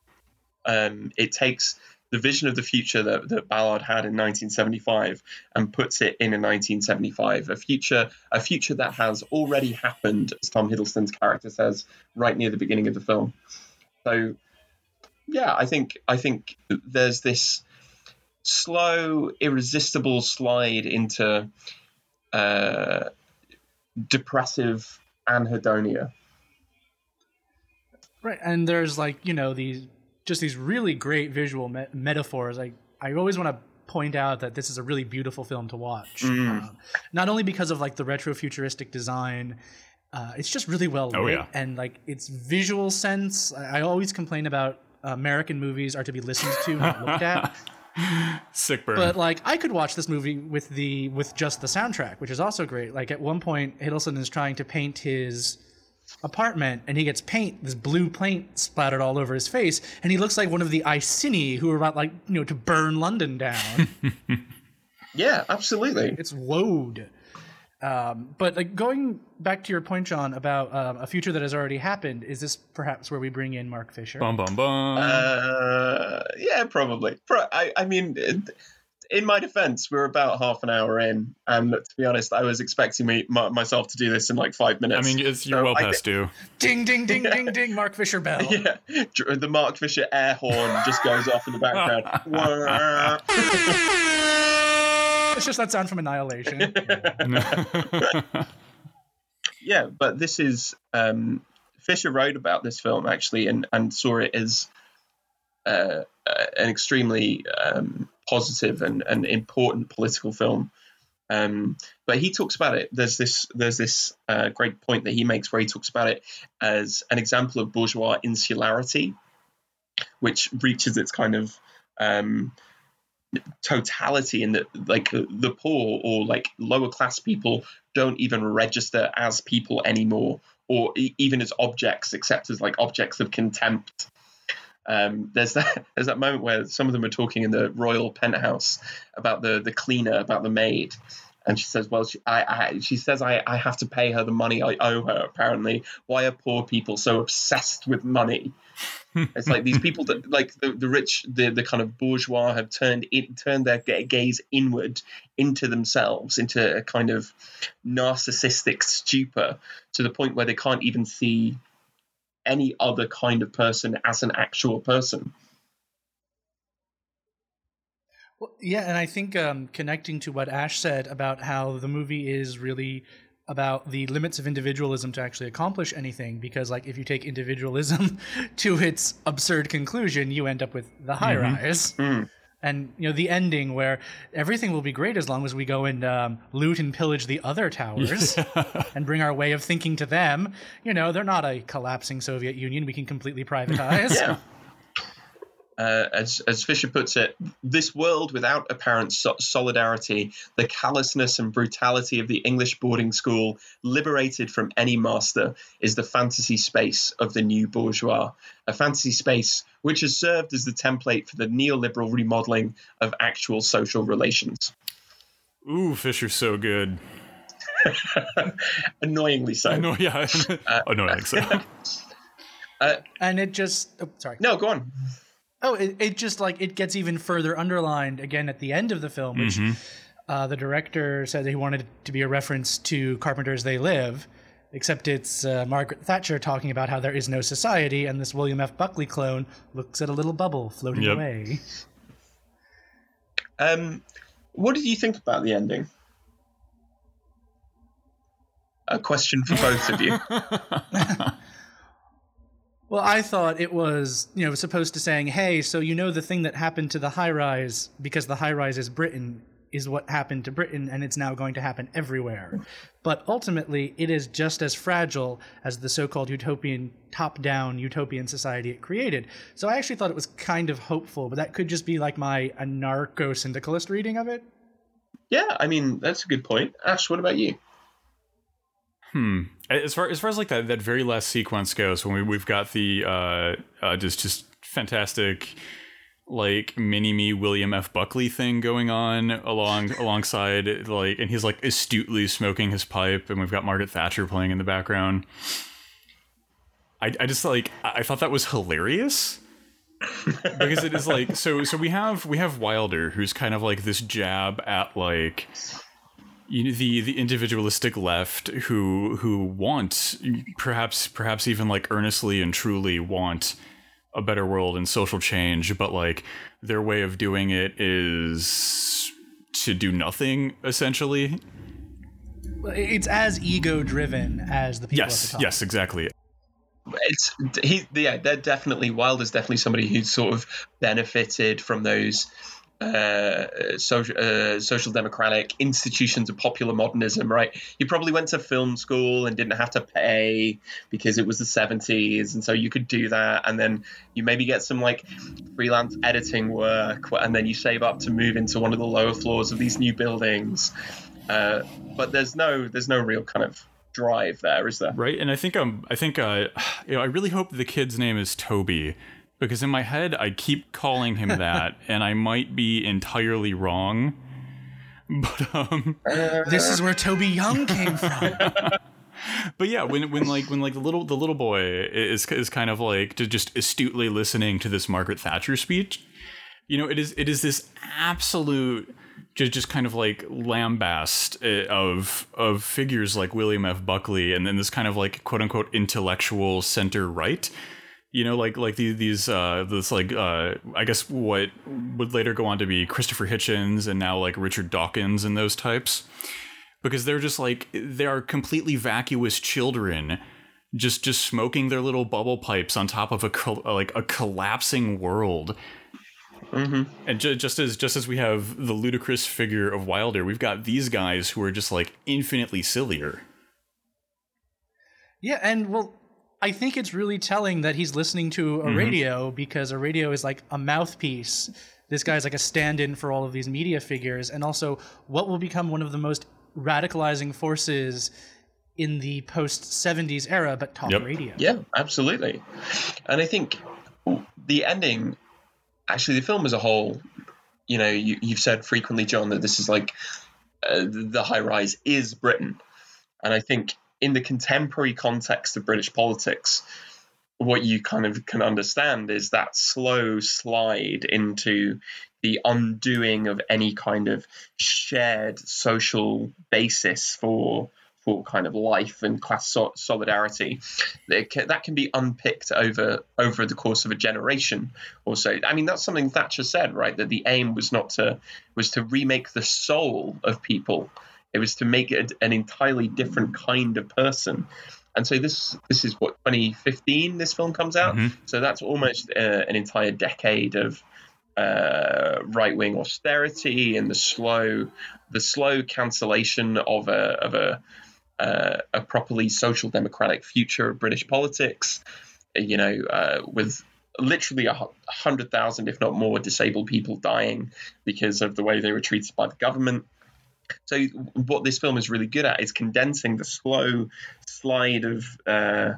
um, it takes the vision of the future that, that Ballard had in 1975 and puts it in a 1975, a future a future that has already happened, as Tom Hiddleston's character says right near the beginning of the film. So, yeah, I think I think there's this slow, irresistible slide into uh, depressive anhedonia. Right, and there's like you know these just these really great visual me- metaphors. Like I always want to point out that this is a really beautiful film to watch, Mm. Um, not only because of like the retro futuristic design. Uh, it's just really well lit, Oh, yeah. and like its visual sense. I, I always complain about American movies are to be listened to, not looked at. Sick burn. But like I could watch this movie with the with just the soundtrack, which is also great. Like at one point, Hiddleston is trying to paint his apartment, and he gets paint, this blue paint splattered all over his face, and he looks like one of the Iceni who are about like you know to burn London down. Yeah, absolutely. it's woad. Um, but like going back to your point, John, about um, a future that has already happened, is this perhaps where we bring in Mark Fisher? bum bum bum. Uh, yeah, probably. Pro- I, I mean, in my defense, we're about half an hour in, and to be honest, I was expecting me my, myself to do this in like five minutes. I mean, it's, you're so well I past due. Ding ding ding ding ding! Mark Fisher bell. yeah, the Mark Fisher air horn just goes off in the background. Wah. It's just that sound from Annihilation. yeah, but this is um, Fisher wrote about this film actually, and and saw it as uh, uh, an extremely um, positive and, and important political film. Um, but he talks about it. There's this there's this uh, great point that he makes where he talks about it as an example of bourgeois insularity, which reaches its kind of um, totality in that like the poor or like lower class people don't even register as people anymore or e- even as objects except as like objects of contempt. Um, there's that there's that moment where some of them are talking in the royal penthouse about the the cleaner about the maid and she says, "Well, she, I, I, she says I, I have to pay her the money I owe her. Apparently, why are poor people so obsessed with money? it's like these people that, like the, the rich, the, the kind of bourgeois, have turned it, turned their gaze inward into themselves, into a kind of narcissistic stupor, to the point where they can't even see any other kind of person as an actual person." Well, yeah, and I think um, connecting to what Ash said about how the movie is really about the limits of individualism to actually accomplish anything, because like if you take individualism to its absurd conclusion, you end up with the high Mhm. rise. Mm. And you know the ending where everything will be great as long as we go and um, loot and pillage the other towers and bring our way of thinking to them. You know they're not a collapsing Soviet Union. We can completely privatize. Yeah. Uh, as, as Fisher puts it, this world without apparent so- solidarity, the callousness and brutality of the English boarding school, liberated from any master, is the fantasy space of the new bourgeois. A fantasy space which has served as the template for the neoliberal remodeling of actual social relations. Ooh, Fisher's so good. Annoyingly so. I know, yeah. Annoying. So. And it just oh, sorry. No, go on. Oh, it, it just like it gets even further underlined again at the end of the film, which uh, the director said he wanted it to be a reference to Carpenter's They Live, except it's uh, Margaret Thatcher talking about how there is no society, and this William F. Buckley clone looks at a little bubble floating Yep. away. Um, what did you think about the ending? A question for both of you. Well, I thought it was, you know, supposed to saying, "Hey, so you know the thing that happened to the high rise because the high rise is Britain is what happened to Britain and it's now going to happen everywhere." But ultimately, it is just as fragile as the so-called utopian top-down utopian society it created. So I actually thought it was kind of hopeful, but that could just be like my anarcho-syndicalist reading of it. Yeah, I mean that's a good point. Ash, what about you? Hmm. As far as far as like that that very last sequence goes, when we we've got the uh, uh just just fantastic like mini me William F Buckley thing going on along alongside like and he's like astutely smoking his pipe and we've got Margaret Thatcher playing in the background. I I just like I I thought that was hilarious. because it is like so so we have we have Wilder who's kind of like this jab at like you know, the the individualistic left who who want perhaps perhaps even like earnestly and truly want a better world and social change but like their way of doing it is to do nothing essentially It's as ego-driven as the people at the yes top. yes exactly It's he. Yeah, they're definitely Wilder's definitely somebody who's sort of benefited from those uh, social uh, social democratic institutions of popular modernism. Right? He probably went to film school and didn't have to pay because it was the seventies, and so you could do that, and then you maybe get some like freelance editing work, and then you save up to move into one of the lower floors of these new buildings. Uh, but there's no there's no real kind of drive there, is there? right and i think um i think uh you know i really hope the kid's name is toby because in my head i keep calling him that and i might be entirely wrong but um This is where Toby Young came from. but yeah when when like when like the little the little boy is is kind of like to just astutely listening to this margaret thatcher speech you know it is it is this absolute just just kind of like lambast uh, of of figures like William F. Buckley and then this kind of like quote unquote intellectual center right you know like like these these uh this like uh i guess what would later go on to be christopher hitchens and now like richard dawkins and those types. Because they're just like they are completely vacuous children just just smoking their little bubble pipes on top of a col- like a collapsing world. Hmm and ju- just as just as we have the ludicrous figure of wilder we've got these guys who are just like infinitely sillier. Yeah, and well, I think it's really telling that he's listening to a radio because a radio is like a mouthpiece. This guy's like a stand-in for all of these media figures, and also what will become one of the most radicalizing forces in the post-70s era, but talk Yep. radio. Yeah, absolutely. And I think the ending, actually, the film as a whole, you know, you, you've said frequently, John, that this is like uh, the high rise is Britain. And I think in the contemporary context of British politics, what you kind of can understand is that slow slide into the undoing of any kind of shared social basis for for kind of life and class so- solidarity. That can, that can be unpicked over over the course of a generation or so. I mean that's something thatcher said right? That the aim was not to was to remake the soul of people it was to make it an entirely different kind of person and so this this is what 2015 this film comes out Mhm. so that's almost uh, an entire decade of uh, right wing austerity and the slow the slow cancellation of a of a uh, a properly social democratic future of British politics. You know, uh, with literally a hundred thousand, if not more, disabled people dying because of the way they were treated by the government. So what this film is really good at is condensing the slow slide of uh,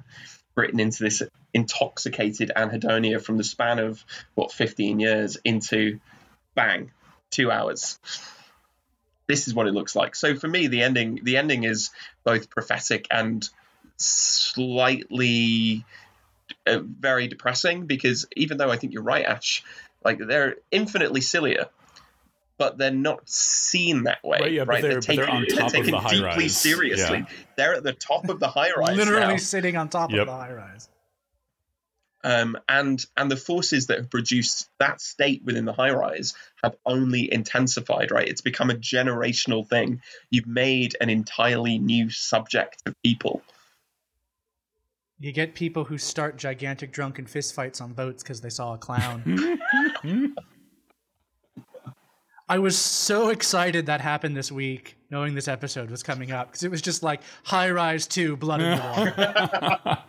Britain into this intoxicated anhedonia from the span of what 15 years into bang two hours. This is what it looks like. So for me the ending the ending is both prophetic and slightly uh, very depressing because even though i think you're right ash like they're infinitely sillier but they're not seen that way Right, yeah, but they're- but they're on top of taken the deeply rise. seriously Yeah. they're at the top of the high rise Literally now. sitting on top Yep. of the high rise. um, and and the forces that have produced that state within the high rise have only intensified right it's become a generational thing you've made an entirely new subject of people You get people who start gigantic drunken fistfights on boats because they saw a clown. I was so excited that happened this week, knowing this episode was coming up, because it was just like High Rise 2, Blood in the Water.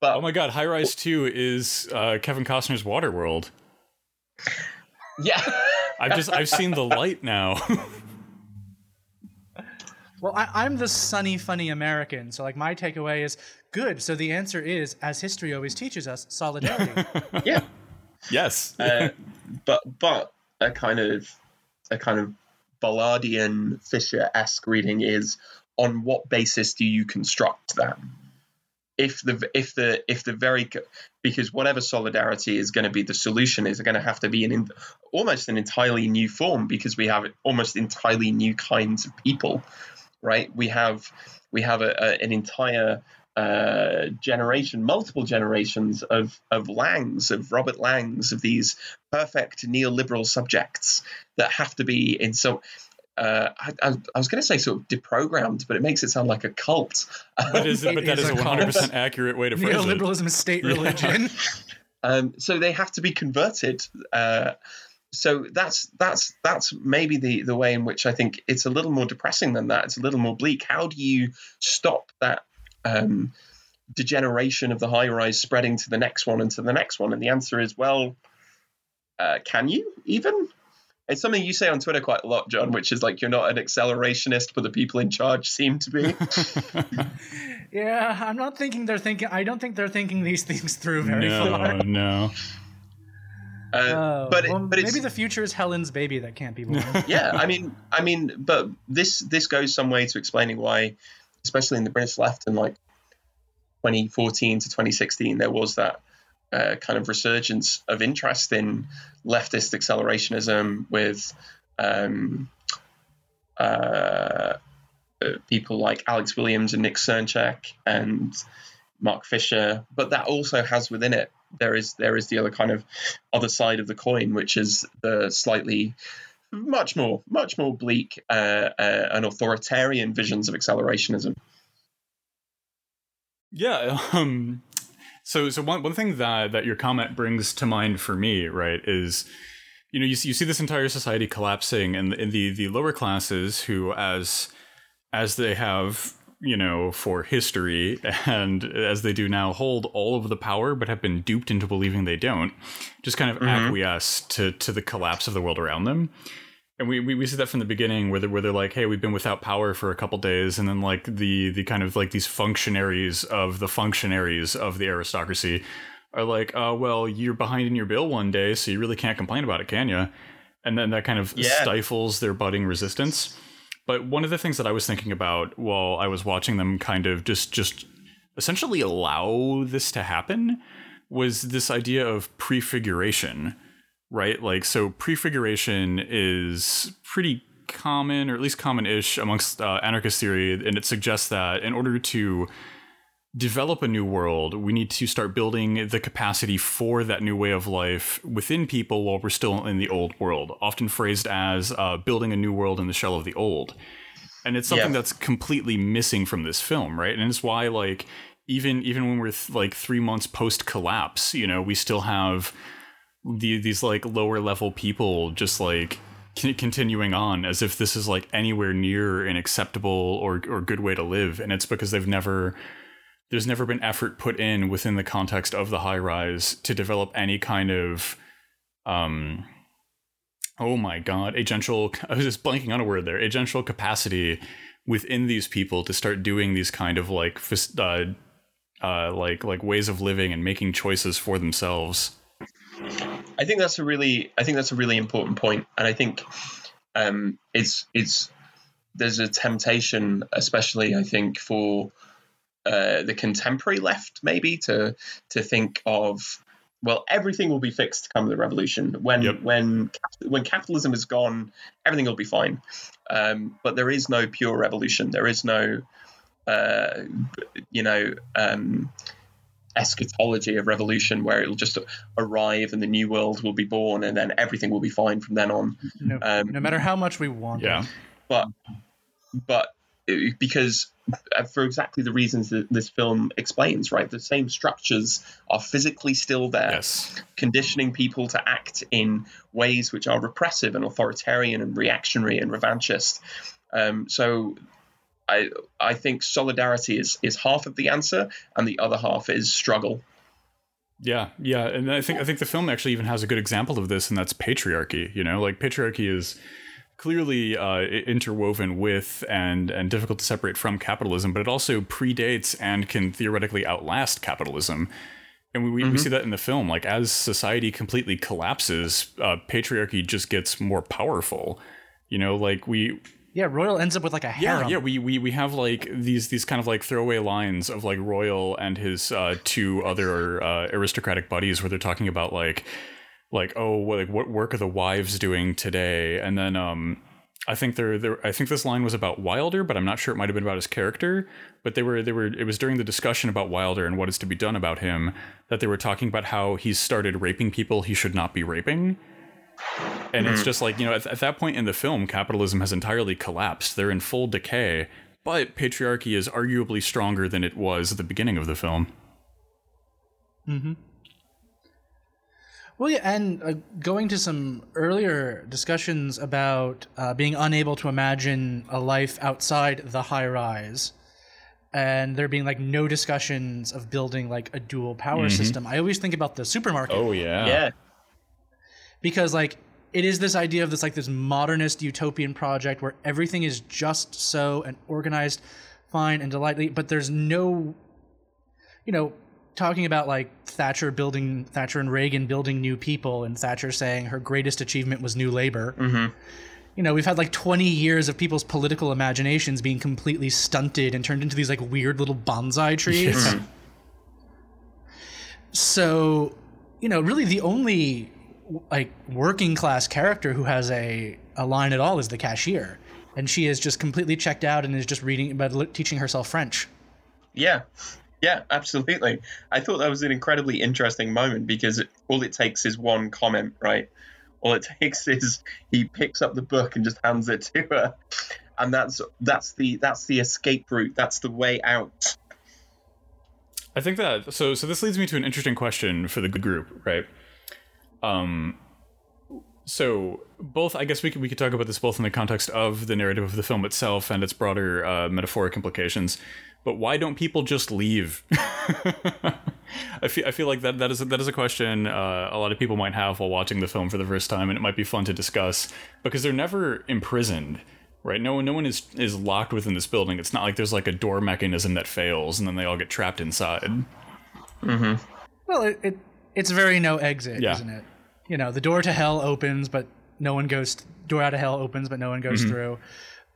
but oh my god, High Rise 2 is uh, Kevin Costner's Waterworld. yeah I've just I've seen the light now. well, I, I'm the sunny, funny American, so like my takeaway is good. So the answer is, as history always teaches us, solidarity. yeah yes. uh, but but a kind of a kind of Ballardian Fisher-esque reading is on what basis do you construct that? If the if the if the very because whatever solidarity is going to be the solution is going to have to be an almost an entirely new form because we have almost entirely new kinds of people, right? We have we have a, a, an entire uh, generation, multiple generations of of Laings, of Robert Laings, of these perfect neoliberal subjects that have to be in some. Uh, I, I, I was going to say sort of deprogrammed, but it makes it sound like a cult. But, is, but that is is a a 100% accurate way to phrase it. Neoliberalism is state Yeah. religion. Um, so they have to be converted. Uh, so that's that's that's maybe the the way in which I think it's a little more depressing than that. It's a little more bleak. How do you stop that um, degeneration of the high rise spreading to the next one and to the next one? And the answer is, well, uh, can you even? It's something you say on Twitter quite a lot, John, which is like you're not an accelerationist, but the people in charge seem to be. yeah, I'm not thinking they're thinking. I don't think they're thinking these things through very far. no, no. Uh, Oh, but it, well, but it's, maybe the future is Helen's baby that can't be born. yeah i mean i mean but this this goes some way to explaining why especially in the british left in like 2014 to 2016 there was that uh, kind of resurgence of interest in leftist accelerationism with um, uh, uh, people like alex williams and nick srnicek and mark fisher. But that also has within it there is there is the other kind of other side of the coin which is the slightly much more much more bleak uh, uh, and authoritarian visions of accelerationism Yeah. Um, so, so one, one thing that, that your comment brings to mind for me, right, is, you know, you see, you see this entire society collapsing and in the, the lower classes who, as, as they have, you know, for history and as they do now, hold all of the power, but have been duped into believing they don't, just kind of acquiesce to, to the collapse of the world around them. And we, we, we see that from the beginning where they're, where they're like, hey, we've been without power for a couple days. And then like the, the kind of like these functionaries of the functionaries of the aristocracy are like, uh, well, you're behind in your bill one day, so you really can't complain about it, can you? and then that kind of Yeah. stifles their budding resistance. But one of the things that I was thinking about while I was watching them kind of just just essentially allow this to happen was this idea of prefiguration, right? Like so prefiguration is pretty common or at least common-ish amongst uh, anarchist theory and it suggests that in order to develop a new world, we need to start building the capacity for that new way of life within people while we're still in the old world, often phrased as uh, building a new world in the shell of the old. And it's something Yeah. that's completely missing from this film, right? And it's why, like, even even when we're th- like three months post collapse, you know, we still have the, these like lower level people just like con- continuing on as if this is like anywhere near an acceptable or or good way to live, and it's because they've never there's never been effort put in within the context of the high rise to develop any kind of um oh my god agential i was just blanking on a word there agential capacity within these people to start doing these kind of like uh, uh like like ways of living and making choices for themselves. I think that's a really I think that's a really important point, and I think um, it's it's there's a temptation, especially I think for uh, the contemporary left, maybe to to think of well everything will be fixed come the revolution. When Yep. when when capitalism is gone everything will be fine. Um, but there is no pure revolution. There is no uh, you know um, eschatology of revolution where it'll just arrive and the new world will be born and then everything will be fine from then on. No, Um, no matter how much we want. yeah. But but it- because uh, for exactly the reasons that this film explains right the same structures are physically still there yes conditioning people to act in ways which are repressive and authoritarian and reactionary and revanchist um, so I, I think solidarity is, is half of the answer, and the other half is struggle. Yeah, yeah, and I think I think the film actually even has a good example of this, and that's patriarchy. You know, like patriarchy is clearly uh, interwoven with and and difficult to separate from capitalism, but it also predates and can theoretically outlast capitalism. And we, we, we see that in the film. Like as society completely collapses, uh, patriarchy just gets more powerful. You know, like we Yeah, Royal ends up with like a yeah, yeah. We, we we have like these these kind of like throwaway lines of like Royal and his uh, two other uh, aristocratic buddies, where they're talking about like like oh what, like what work are the wives doing today, and then um I think they're, they're I think this line was about Wilder, but I'm not sure it might have been about his character. But they were they were it was during the discussion about Wilder and what is to be done about him that they were talking about how he's started raping people he should not be raping. And it's just like, you know, at, at that point in the film, capitalism has entirely collapsed. They're in full decay, but patriarchy is arguably stronger than it was at the beginning of the film. Well, yeah, and uh, going to some earlier discussions about uh, being unable to imagine a life outside the high rise, and there being like no discussions of building like a dual power system. I always think about the supermarket Oh, yeah. Yeah, because like it is this idea of this like this modernist utopian project where everything is just so and organized fine and delightfully but there's no you know talking about like thatcher building thatcher and reagan building new people and thatcher saying her greatest achievement was new labor. Mm-hmm. You know we've had like 20 years of people's political imaginations being completely stunted and turned into these like weird little bonsai trees. Mm-hmm. So you know really the only like working class character who has a, a line at all is the cashier. And she is just completely checked out and is just reading but teaching herself french. Yeah, yeah, absolutely. I thought that was an incredibly interesting moment because it, all it takes is one comment, right? All it takes is he picks up the book and just hands it to her, and that's that's the that's the escape route. That's the way out. I think that so so this leads me to an interesting question for the group, right? Um so both I guess we could we could talk about this both in the context of the narrative of the film itself and its broader uh, metaphoric implications. But why don't people just leave? I feel I feel like that that is a, that is a question uh, a lot of people might have while watching the film for the first time, and it might be fun to discuss because they're never imprisoned, right? No one no one is is locked within this building. It's not like there's like a door mechanism that fails and then they all get trapped inside. well it, it it's very no exit Yeah. isn't it you know the door to hell opens but no one goes door out of hell opens, but no one goes through.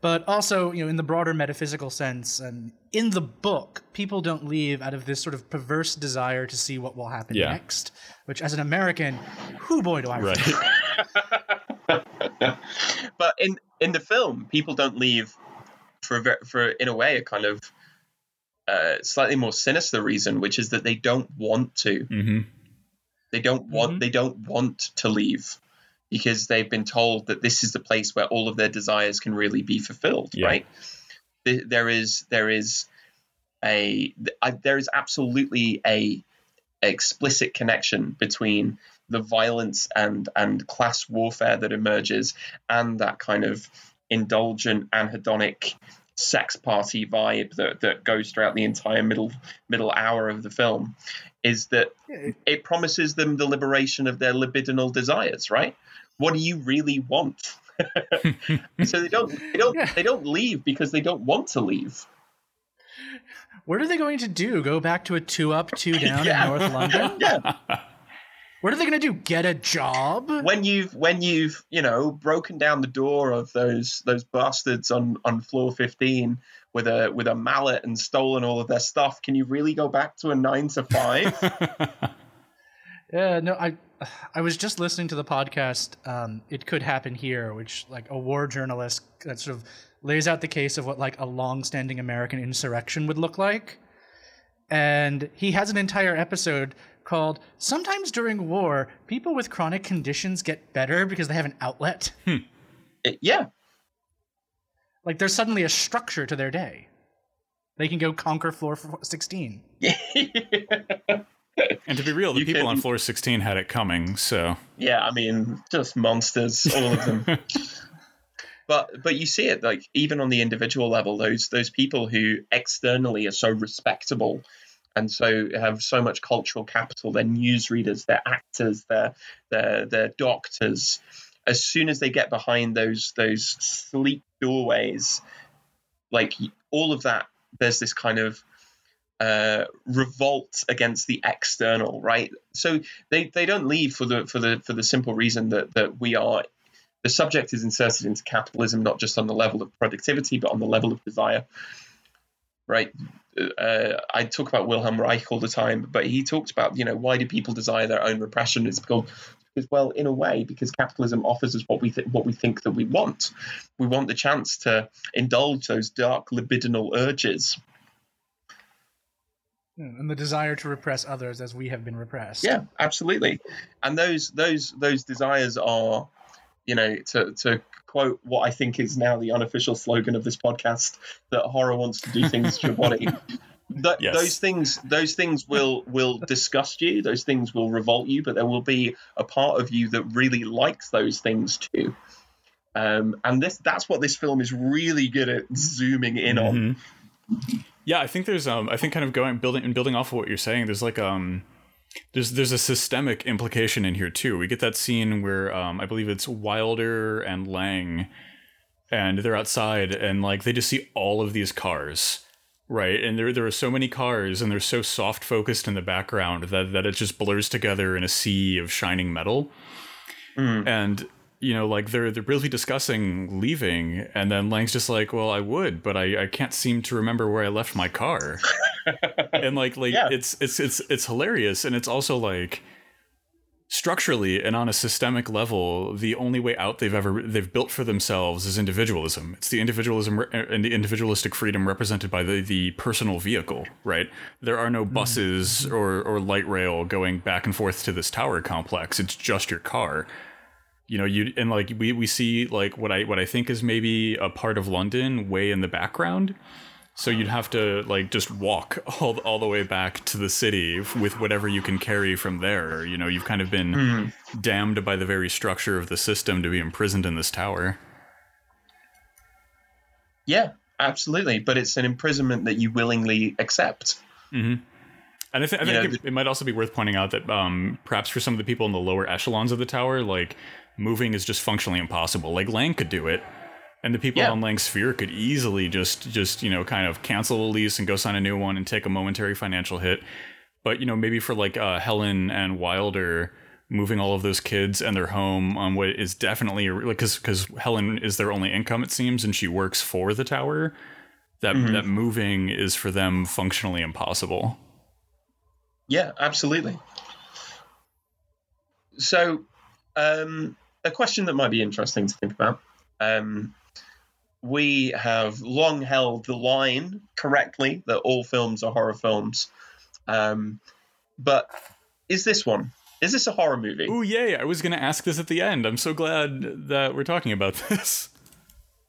But also, you know, in the broader metaphysical sense, and in the book, people don't leave out of this sort of perverse desire to see what will happen Yeah. next. Which, as an American, who boy do I Right. but in in the film, people don't leave for a ver- for in a way a kind of uh, slightly more sinister reason, which is that they don't want to. mm-hmm. They don't want. Mhm. They don't want to leave because they've been told that this is the place where all of their desires can really be fulfilled. Yeah. Right? There is there is a there is absolutely a explicit connection between the violence and and class warfare that emerges and that kind of indulgent anhedonic sex party vibe that, that goes throughout the entire middle middle hour of the film is that it promises them the liberation of their libidinal desires right what do you really want so they don't they don't Yeah. they don't leave because they don't want to leave What are they going to do? Go back to a two up, two down Yeah. in North London? yeah What are they going to do? Get a job? when you've when you've you know broken down the door of those those bastards on on floor 15 with a with a mallet and stolen all of their stuff can you really go back to a 9 to 5 Yeah, no, I I was just listening to the podcast. Um, it could happen here, which like a war journalist that sort of lays out the case of what like a long-standing American insurrection would look like, and he has an entire episode called "Sometimes During War, People with Chronic Conditions Get Better Because They Have an Outlet." It- yeah Like there's suddenly a structure to their day. They can go conquer floor f- 16. And to be real, the You people can- on floor 16 had it coming, so. yeah i mean just monsters all of them but but you see it like even on the individual level those those people who externally are so respectable and so have so much cultural capital they're newsreaders they're actors they're they're, they're doctors as soon as they get behind those those sleek doorways like all of that there's this kind of uh, revolt against the external right so they they don't leave for the for the for the simple reason that that we are the subject is inserted into capitalism not just on the level of productivity but on the level of desire right uh, I talk about Wilhelm Reich all the time, but he talked about, you know, why do people desire their own repression? It's because, because well, in a way, because capitalism offers us what we th- what we think that we want. We want the chance to indulge those dark libidinal urges. And the desire to repress others as we have been repressed. Yeah, absolutely. And those those those desires are, you know, to to quote what I think is now the unofficial slogan of this podcast, that horror wants to do things to your body. Th- Yes. Those things, those things will will disgust you. Those things will revolt you. But there will be a part of you that really likes those things too. Um, and this that's what this film is really good at zooming in on. Yeah, I think there's um I think kind of going building and building off of what you're saying, there's like um there's there's a systemic implication in here too. We get that scene where um I believe it's Wilder and Laing and they're outside and like they just see all of these cars. Right. And there there are so many cars and they're so soft focused in the background that, that it just blurs together in a sea of shining metal. Mm. And you know, like they're they're really discussing leaving, and then Laing's just like, "Well, I would, but I, I can't seem to remember where I left my car." and like like Yeah. it's it's it's it's hilarious, and it's also like structurally and on a systemic level, the only way out they've ever they've built for themselves is individualism. It's the individualism re- uh, and the individualistic freedom represented by the the personal vehicle, right? There are no mm. buses or or light rail going back and forth to this tower complex. It's just your car you know you and like we we see like what i what i think is maybe a part of london way in the background. So you'd have to like just walk all, all the way back to the city with whatever you can carry from there. You know you've kind of been damned by the very structure of the system to be imprisoned in this tower. Yeah, absolutely. But it's an imprisonment that you willingly accept. and i, th- I You know, think it, it might also be worth pointing out that um, perhaps for some of the people in the lower echelons of the tower like moving is just functionally impossible like laing could do it and the people Yeah. on Laing's sphere could easily just just you know kind of cancel a lease and go sign a new one and take a momentary financial hit. But you know maybe for like uh, Helen and Wilder, moving all of those kids and their home on what is definitely like because because Helen is their only income it seems and she works for the tower that Mhm. that moving is for them functionally impossible. Yeah, absolutely. So, um, a question that might be interesting to think about. Um, we have long held the line correctly that all films are horror films. Um, but is this one? Is this a horror movie? Oh yay! I was gonna ask this at the end. I'm so glad that we're talking about this.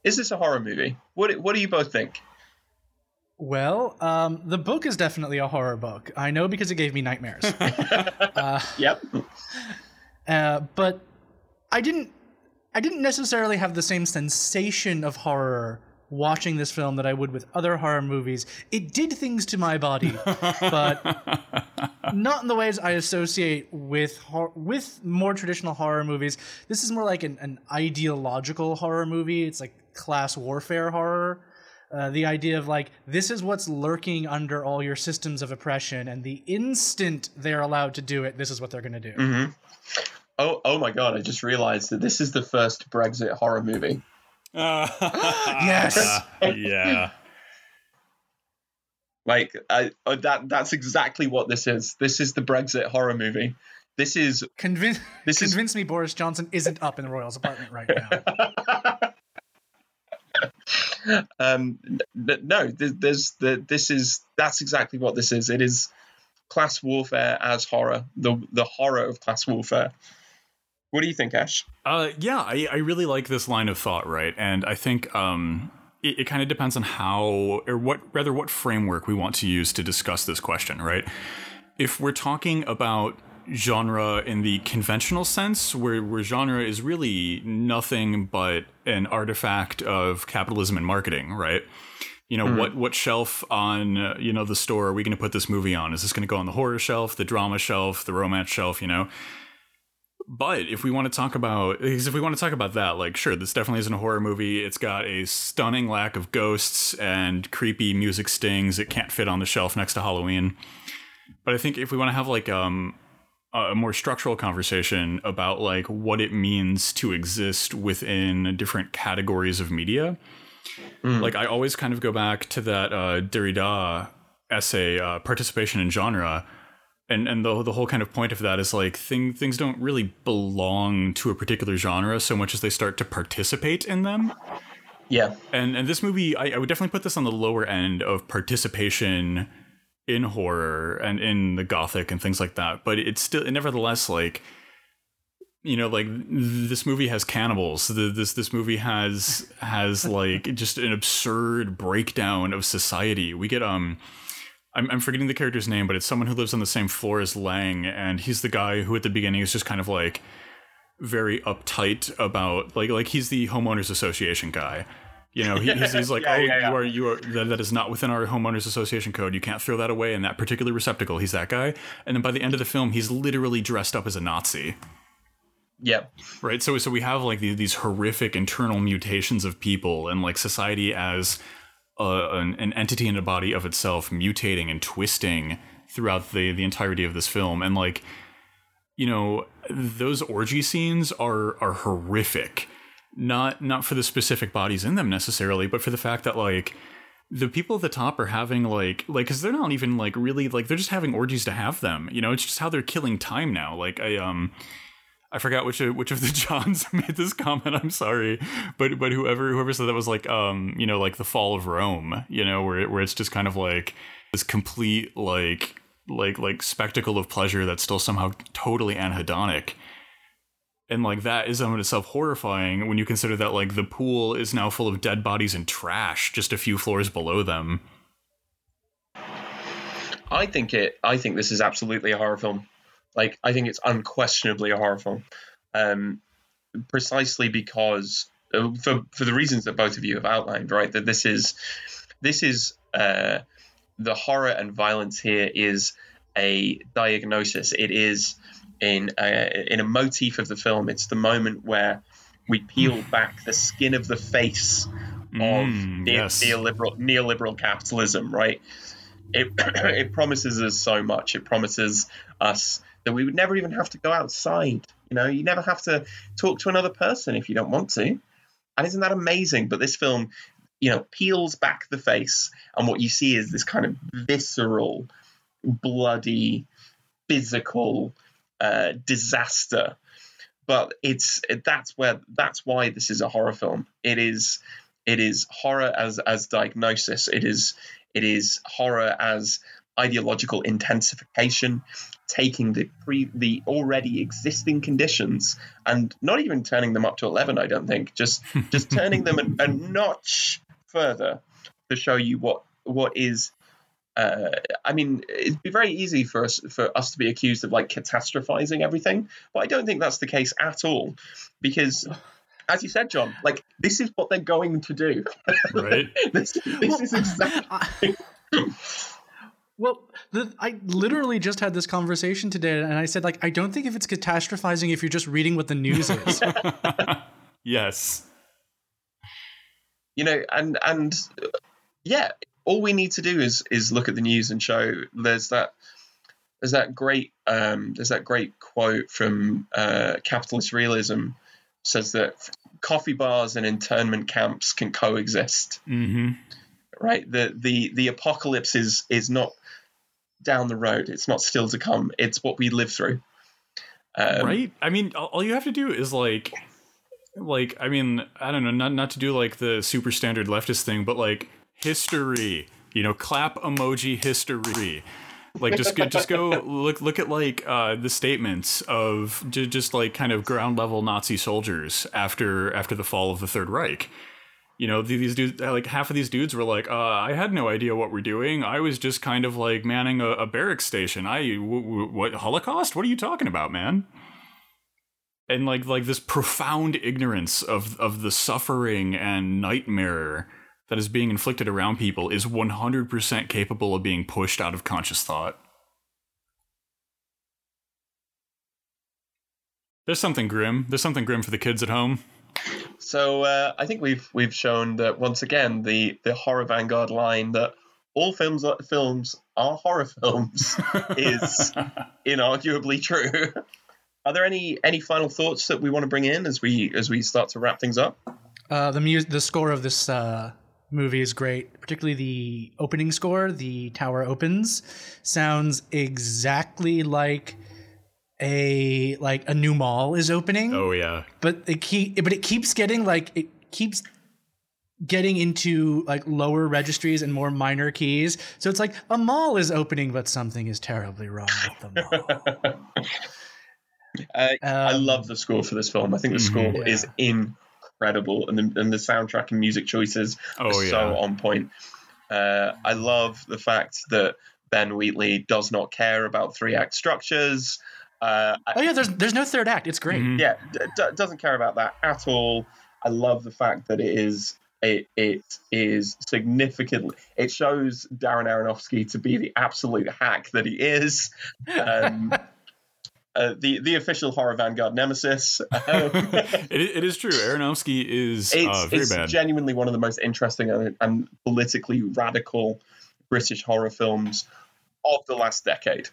Is this a horror movie? What What do you both think? Well, um, the book is definitely a horror book. I know because it gave me nightmares. Yep. uh, but I didn't. I didn't necessarily have the same sensation of horror watching this film that I would with other horror movies. It did things to my body, but not in the ways I associate with hor- with more traditional horror movies. This is more like an, an ideological horror movie. It's like class warfare horror. Uh, the idea of like this is what's lurking under all your systems of oppression, and the instant they're allowed to do it, this is what they're going to do. hmm Oh, oh my god! I just realized that this is the first Brexit horror movie. Yes. yeah. Like I, uh, that. That's exactly what this is. This is the Brexit horror movie. This is Convince, This is- convince me Boris Johnson isn't up in the Royals apartment right now. um n- n- no th- there's the this is that's exactly what this is it is class warfare as horror the the horror of class warfare what do you think ash Uh, yeah, I, I really like this line of thought, right? And I think um, it, it kind of depends on how, or what, rather, what framework we want to use to discuss this question, right? If we're talking about genre in the conventional sense, where, where genre is really nothing but an artifact of capitalism and marketing, right? You know, what what shelf on uh, you know the store are we going to put this movie on? Is this going to go on the horror shelf, the drama shelf, the romance shelf? You know, but if we want to talk about, because if we want to talk about that, like, sure, this definitely isn't a horror movie. It's got a stunning lack of ghosts and creepy music stings. It can't fit on the shelf next to Halloween. But I think if we want to have like um, a more structural conversation about like what it means to exist within different categories of media, like I always kind of go back to that uh, Derrida essay, uh, participation in genre and and the the whole kind of point of that is like thing things don't really belong to a particular genre so much as they start to participate in them. yeah And and this movie, I, I would definitely put this on the lower end of participation in horror and in the gothic and things like that. But it's still, nevertheless, like you know, like this movie has cannibals. The, this this movie has has like just an absurd breakdown of society. We get um. I'm, I'm forgetting the character's name, but it's someone who lives on the same floor as Laing, and he's the guy who at the beginning is just kind of like very uptight about like like he's the homeowners association guy. You know, he, he's, he's like, Yeah, oh, yeah, yeah. you are you are that, that is not within our homeowners association code. You can't throw that away in that particular receptacle. He's that guy. And then by the end of the film, he's literally dressed up as a Nazi. yeah Right. So so we have like these, these horrific internal mutations of people and like society as an, an entity in a body of itself mutating and twisting throughout the the entirety of this film. And like you know those orgy scenes are are horrific. Not not for the specific bodies in them necessarily but for the fact that like the people at the top are having like like because they're not even like really like they're just having orgies to have them. You know it's just how they're killing time now. Like i um I forgot which of, which of the Johns made this comment. I'm sorry, but but whoever whoever said that was like um you know like the fall of Rome, you know where where it's just kind of like this complete like like like spectacle of pleasure that's still somehow totally anhedonic. And like that is in itself horrifying when you consider that like the pool is now full of dead bodies and trash just a few floors below them. i think it i think this is absolutely a horror film like i think it's unquestionably a horror film um precisely because uh, for for the reasons that both of you have outlined right that this is this is uh the horror and violence here is a diagnosis. It is in a, in a motif of the film. It's the moment where we peel back the skin of the face of Mm, ne- yes. neoliberal neoliberal capitalism. Right? It it promises us so much. It promises us that we would never even have to go outside. You know, you never have to talk to another person if you don't want to. And isn't that amazing? But this film, you know, peels back the face, and what you see is this kind of visceral, bloody, physical uh, disaster. But it's that's where that's why this is a horror film. It is it is horror as as diagnosis. It is it is horror as ideological intensification, taking the pre the already existing conditions and not even turning them up to eleven. I don't think just just turning them a, a notch further to show you what what is. Uh, I mean, it'd be very easy for us for us to be accused of like catastrophizing everything, but I don't think that's the case at all, because as you said, John, like this is what they're going to do. Right. this this is exactly. I, Well, the, I literally just had this conversation today, and I said, like, I don't think if it's catastrophizing if you're just reading what the news is. yes. you know, and and uh, yeah, all we need to do is is look at the news and show there's that there's that great um, there's that great quote from uh, capitalist realism says that coffee bars and internment camps can coexist. Mm-hmm. Right. The the the apocalypse is is not down the road. It's not still to come. It's what we live through. Um, right? I mean, all you have to do is like, like, I mean, I don't know, not not to do like the super standard leftist thing, but like history. You know, clap emoji history. Like just go, just go look look at like uh, the statements of just like kind of ground level Nazi soldiers after after the fall of the Third Reich. You know, these dudes, like half of these dudes were like, uh, I had no idea what we're doing. I was just kind of like manning a, a barracks station. I, w- w- what, Holocaust? What are you talking about, man? And like, like this profound ignorance of, of the suffering and nightmare that is being inflicted around people is 100% capable of being pushed out of conscious thought. There's something grim. There's something grim for the kids at home. So uh, I think we've we've shown that once again the the horror vanguard line that all films are, films are horror films is inarguably true. Are there any any final thoughts that we want to bring in as we as we start to wrap things up? Uh, the mu- the score of this uh, movie is great, particularly the opening score. The tower opens, sounds exactly like a like a new mall is opening. Oh yeah. but it keep but it keeps getting like it keeps getting into like lower registries and more minor keys. So it's like a mall is opening, but something is terribly wrong with the mall. I Um, love the score for this film. I think the score Yeah. is incredible, and the, and the soundtrack and music choices Oh are yeah. so on point. Uh, I love the fact that Ben Wheatley does not care about three act structures. Uh, oh yeah, there's there's no third act. It's great. Mhm. yeah, d- d- doesn't care about that at all. I love the fact that it is it it is significantly. It shows Darren Aronofsky to be the absolute hack that he is. Um, uh, the the official horror vanguard nemesis. Um, it, it is true. Aronofsky is it's, uh, very it's bad. genuinely one of the most interesting and, and politically radical British horror films of the last decade.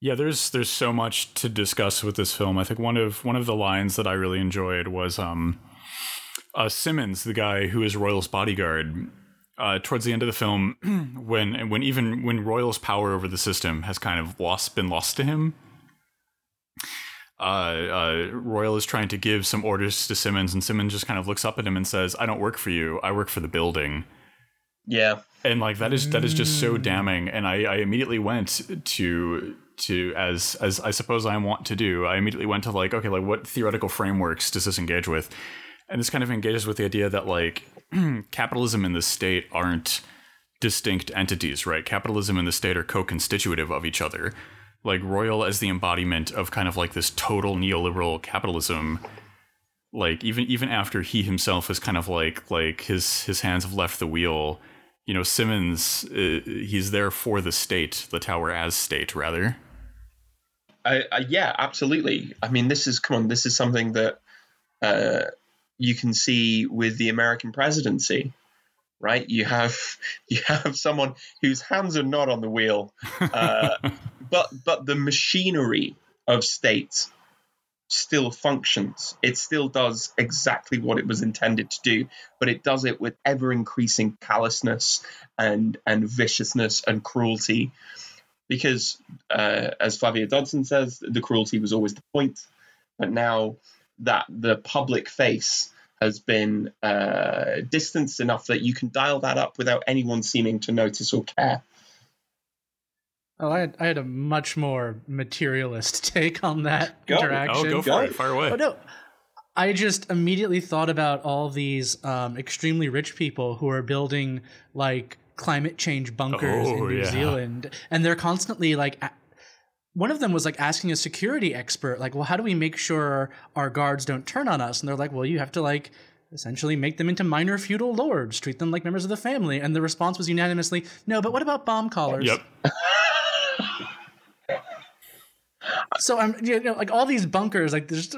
Yeah, there's there's so much to discuss with this film. I think one of one of the lines that I really enjoyed was um, uh, Simmons, the guy who is Royal's bodyguard. Uh, towards the end of the film, when when even when Royal's power over the system has kind of lost been lost to him, uh, uh, Royal is trying to give some orders to Simmons, and Simmons just kind of looks up at him and says, "I don't work for you. I work for the building." Yeah, and like that is that is just so damning and I, I immediately went to to as as i suppose i want to do. I immediately went to like okay like what theoretical frameworks does this engage with? And this kind of engages with the idea that like capitalism and the state aren't distinct entities right? Capitalism and the state are co-constitutive of each other. Like royal as the embodiment of kind of like this total neoliberal capitalism like even even after he himself is kind of like like his his hands have left the wheel you know simmons uh, he's there for the state the tower as state rather I, I, yeah, absolutely. I mean, this is come on. This is something that uh, you can see with the American presidency. right? You have you have someone whose hands are not on the wheel, uh, but but the machinery of state still functions. It still does exactly what it was intended to do, but it does it with ever increasing callousness and and viciousness and cruelty. Because, uh, as Flavia Dodson says, the cruelty was always the point, but now that the public face has been uh, distanced enough that you can dial that up without anyone seeming to notice or care. Oh, I had, I had a much more materialist take on that Go. Oh, interaction. Oh, go for Go. it. Fire away. Oh no. I just immediately thought about all these um, extremely rich people who are building like climate change bunkers Oh, in New yeah. Zealand, and they're constantly like. A- one of them was like asking a security expert, like, "Well, how do we make sure our guards don't turn on us?" And they're like, "Well, you have to like essentially make them into minor feudal lords, treat them like members of the family." And the response was unanimously, "No, but what about bomb collars?" Yep. So I'm, you know, like all these bunkers, like there's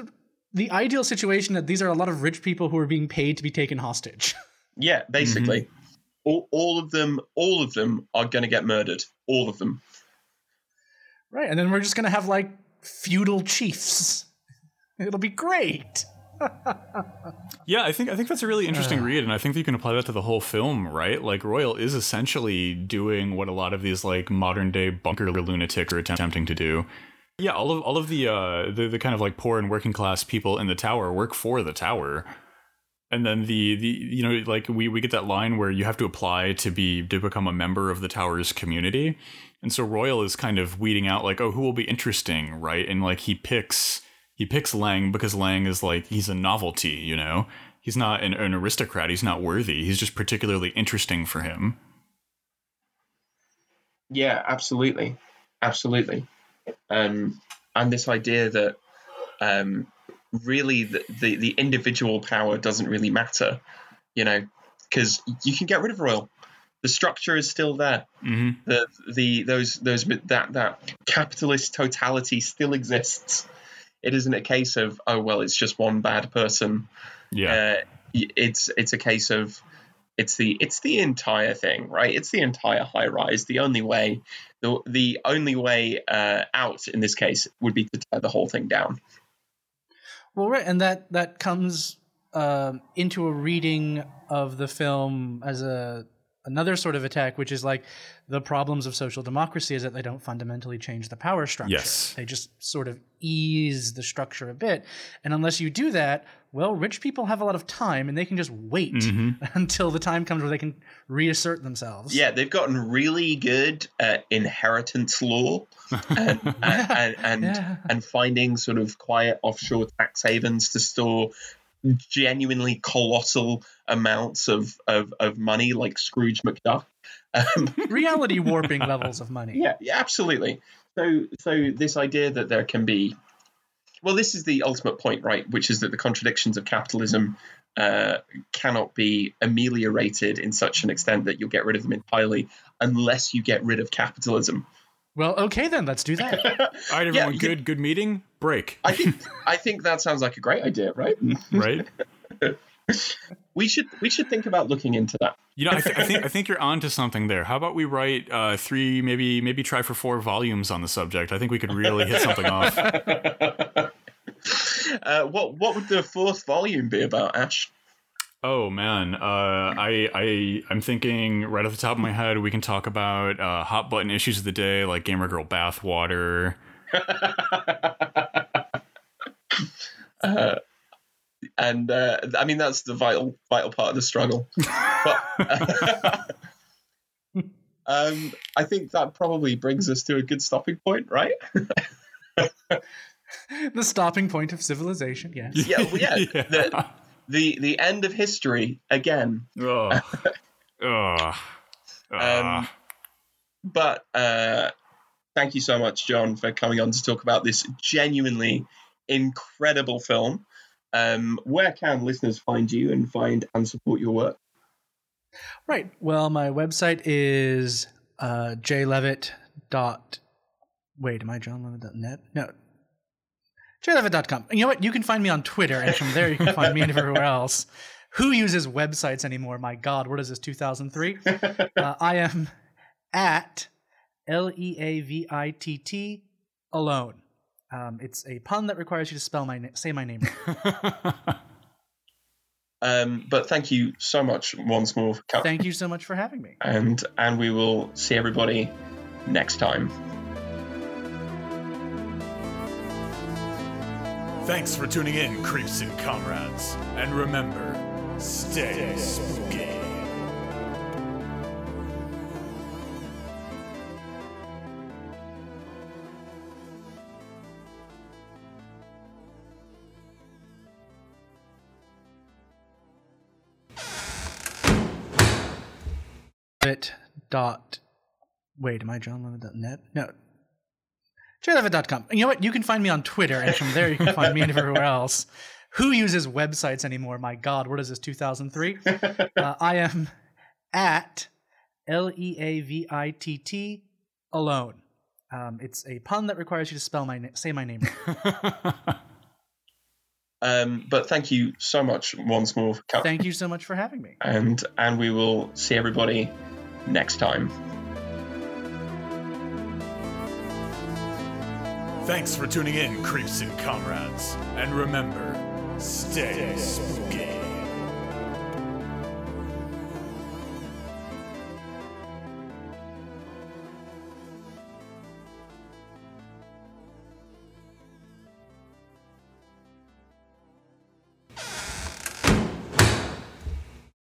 the ideal situation that these are a lot of rich people who are being paid to be taken hostage. Yeah, basically, mm-hmm. All, all of them, all of them are going to get murdered. All of them. Right. And then we're just going to have like feudal chiefs. It'll be great. Yeah, I think I think that's a really interesting read, and I think that you can apply that to the whole film, right? Like Royal is essentially doing what a lot of these like modern day bunker lunatic are attempting to do. Yeah, all of all of the uh the, the kind of like poor and working class people in the tower work for the tower. And then the the you know like we we get that line where you have to apply to be to become a member of the tower's community. And so Royal is kind of weeding out like oh who will be interesting, right? And like he picks he picks Laing because Laing is like he's a novelty, you know. He's not an, an aristocrat. He's not worthy. He's just particularly interesting for him. Yeah, absolutely, absolutely. Um, and this idea that um, really the, the the individual power doesn't really matter, you know, because you can get rid of royal. The structure is still there. Mm-hmm. The the those those that that capitalist totality still exists. It isn't a case of oh well, it's just one bad person. Yeah. Uh, it's it's a case of it's the it's the entire thing, right? It's the entire high rise. The only way the the only way uh, out in this case would be to tear the whole thing down. Well, right. And that, that comes um into a reading of the film as a another sort of attack, which is like the problems of social democracy is that they don't fundamentally change the power structure. Yes. They just sort of ease the structure a bit. And unless you do that, well, rich people have a lot of time and they can just wait Mm-hmm. until the time comes where they can reassert themselves. Yeah, they've gotten really good at inheritance law and and, and, and, Yeah. and finding sort of quiet offshore tax havens to store genuinely colossal amounts of, of, of money like Scrooge McDuck. Um, Reality warping levels of money. Yeah, yeah, absolutely. So, so this idea that there can be, well, this is the ultimate point, right? Which is that the contradictions of capitalism uh, cannot be ameliorated in such an extent that you'll get rid of them entirely, unless you get rid of capitalism. Well, okay then, let's do that. All right, everyone. you- good. Good meeting. Break. I think, I think that sounds like a great idea, right? right. We should, we should think about looking into that. You know, I, th- I think I think you're onto something there. How about we write uh, three, maybe maybe try for four volumes on the subject? I think we could really hit something off. Uh, what, what would the fourth volume be about, Ash? Oh man, uh, I I I'm thinking right off the top of my head, we can talk about uh, hot button issues of the day, like gamer girl bathwater. uh, and uh, I mean that's the vital vital part of the struggle. But um, I think that probably brings us to a good stopping point, right? the stopping point of civilization, yes. Yeah, well, yeah. The, the the end of history again. Ugh. Ugh. Um, But uh, thank you so much, John, for coming on to talk about this genuinely incredible film. Um, where can listeners find you and find and support your work? Right. Well, my website is uh, jleavitt dot. Wait, am I johnleavitt.net? No. jleavitt.com. You know what? You can find me on Twitter, and from there you can find me everywhere else. Who uses websites anymore? My God, what is this? 2003. uh, I am at L E A V I T T alone. Um, it's a pun that requires you to spell my na- say my name. Um, but thank you so much once more for coming. Thank you so much for having me. and and we will see everybody next time. Thanks for tuning in, creeps and comrades. And remember, stay spooky. Bit dot. Wait, am I John johnleavitt.net? No. JLeavitt.com. You know what? You can find me on Twitter, and from there you can find me everywhere else. Who uses websites anymore? My God, what is this? 2003. Uh, I am at L E A V I T T alone. Um, it's a pun that requires you to spell my na- say my name. Um, but thank you so much once more for coming. Thank you so much for having me. and and we will see everybody next time. Thanks for tuning in, creeps and comrades. And remember, stay spooky.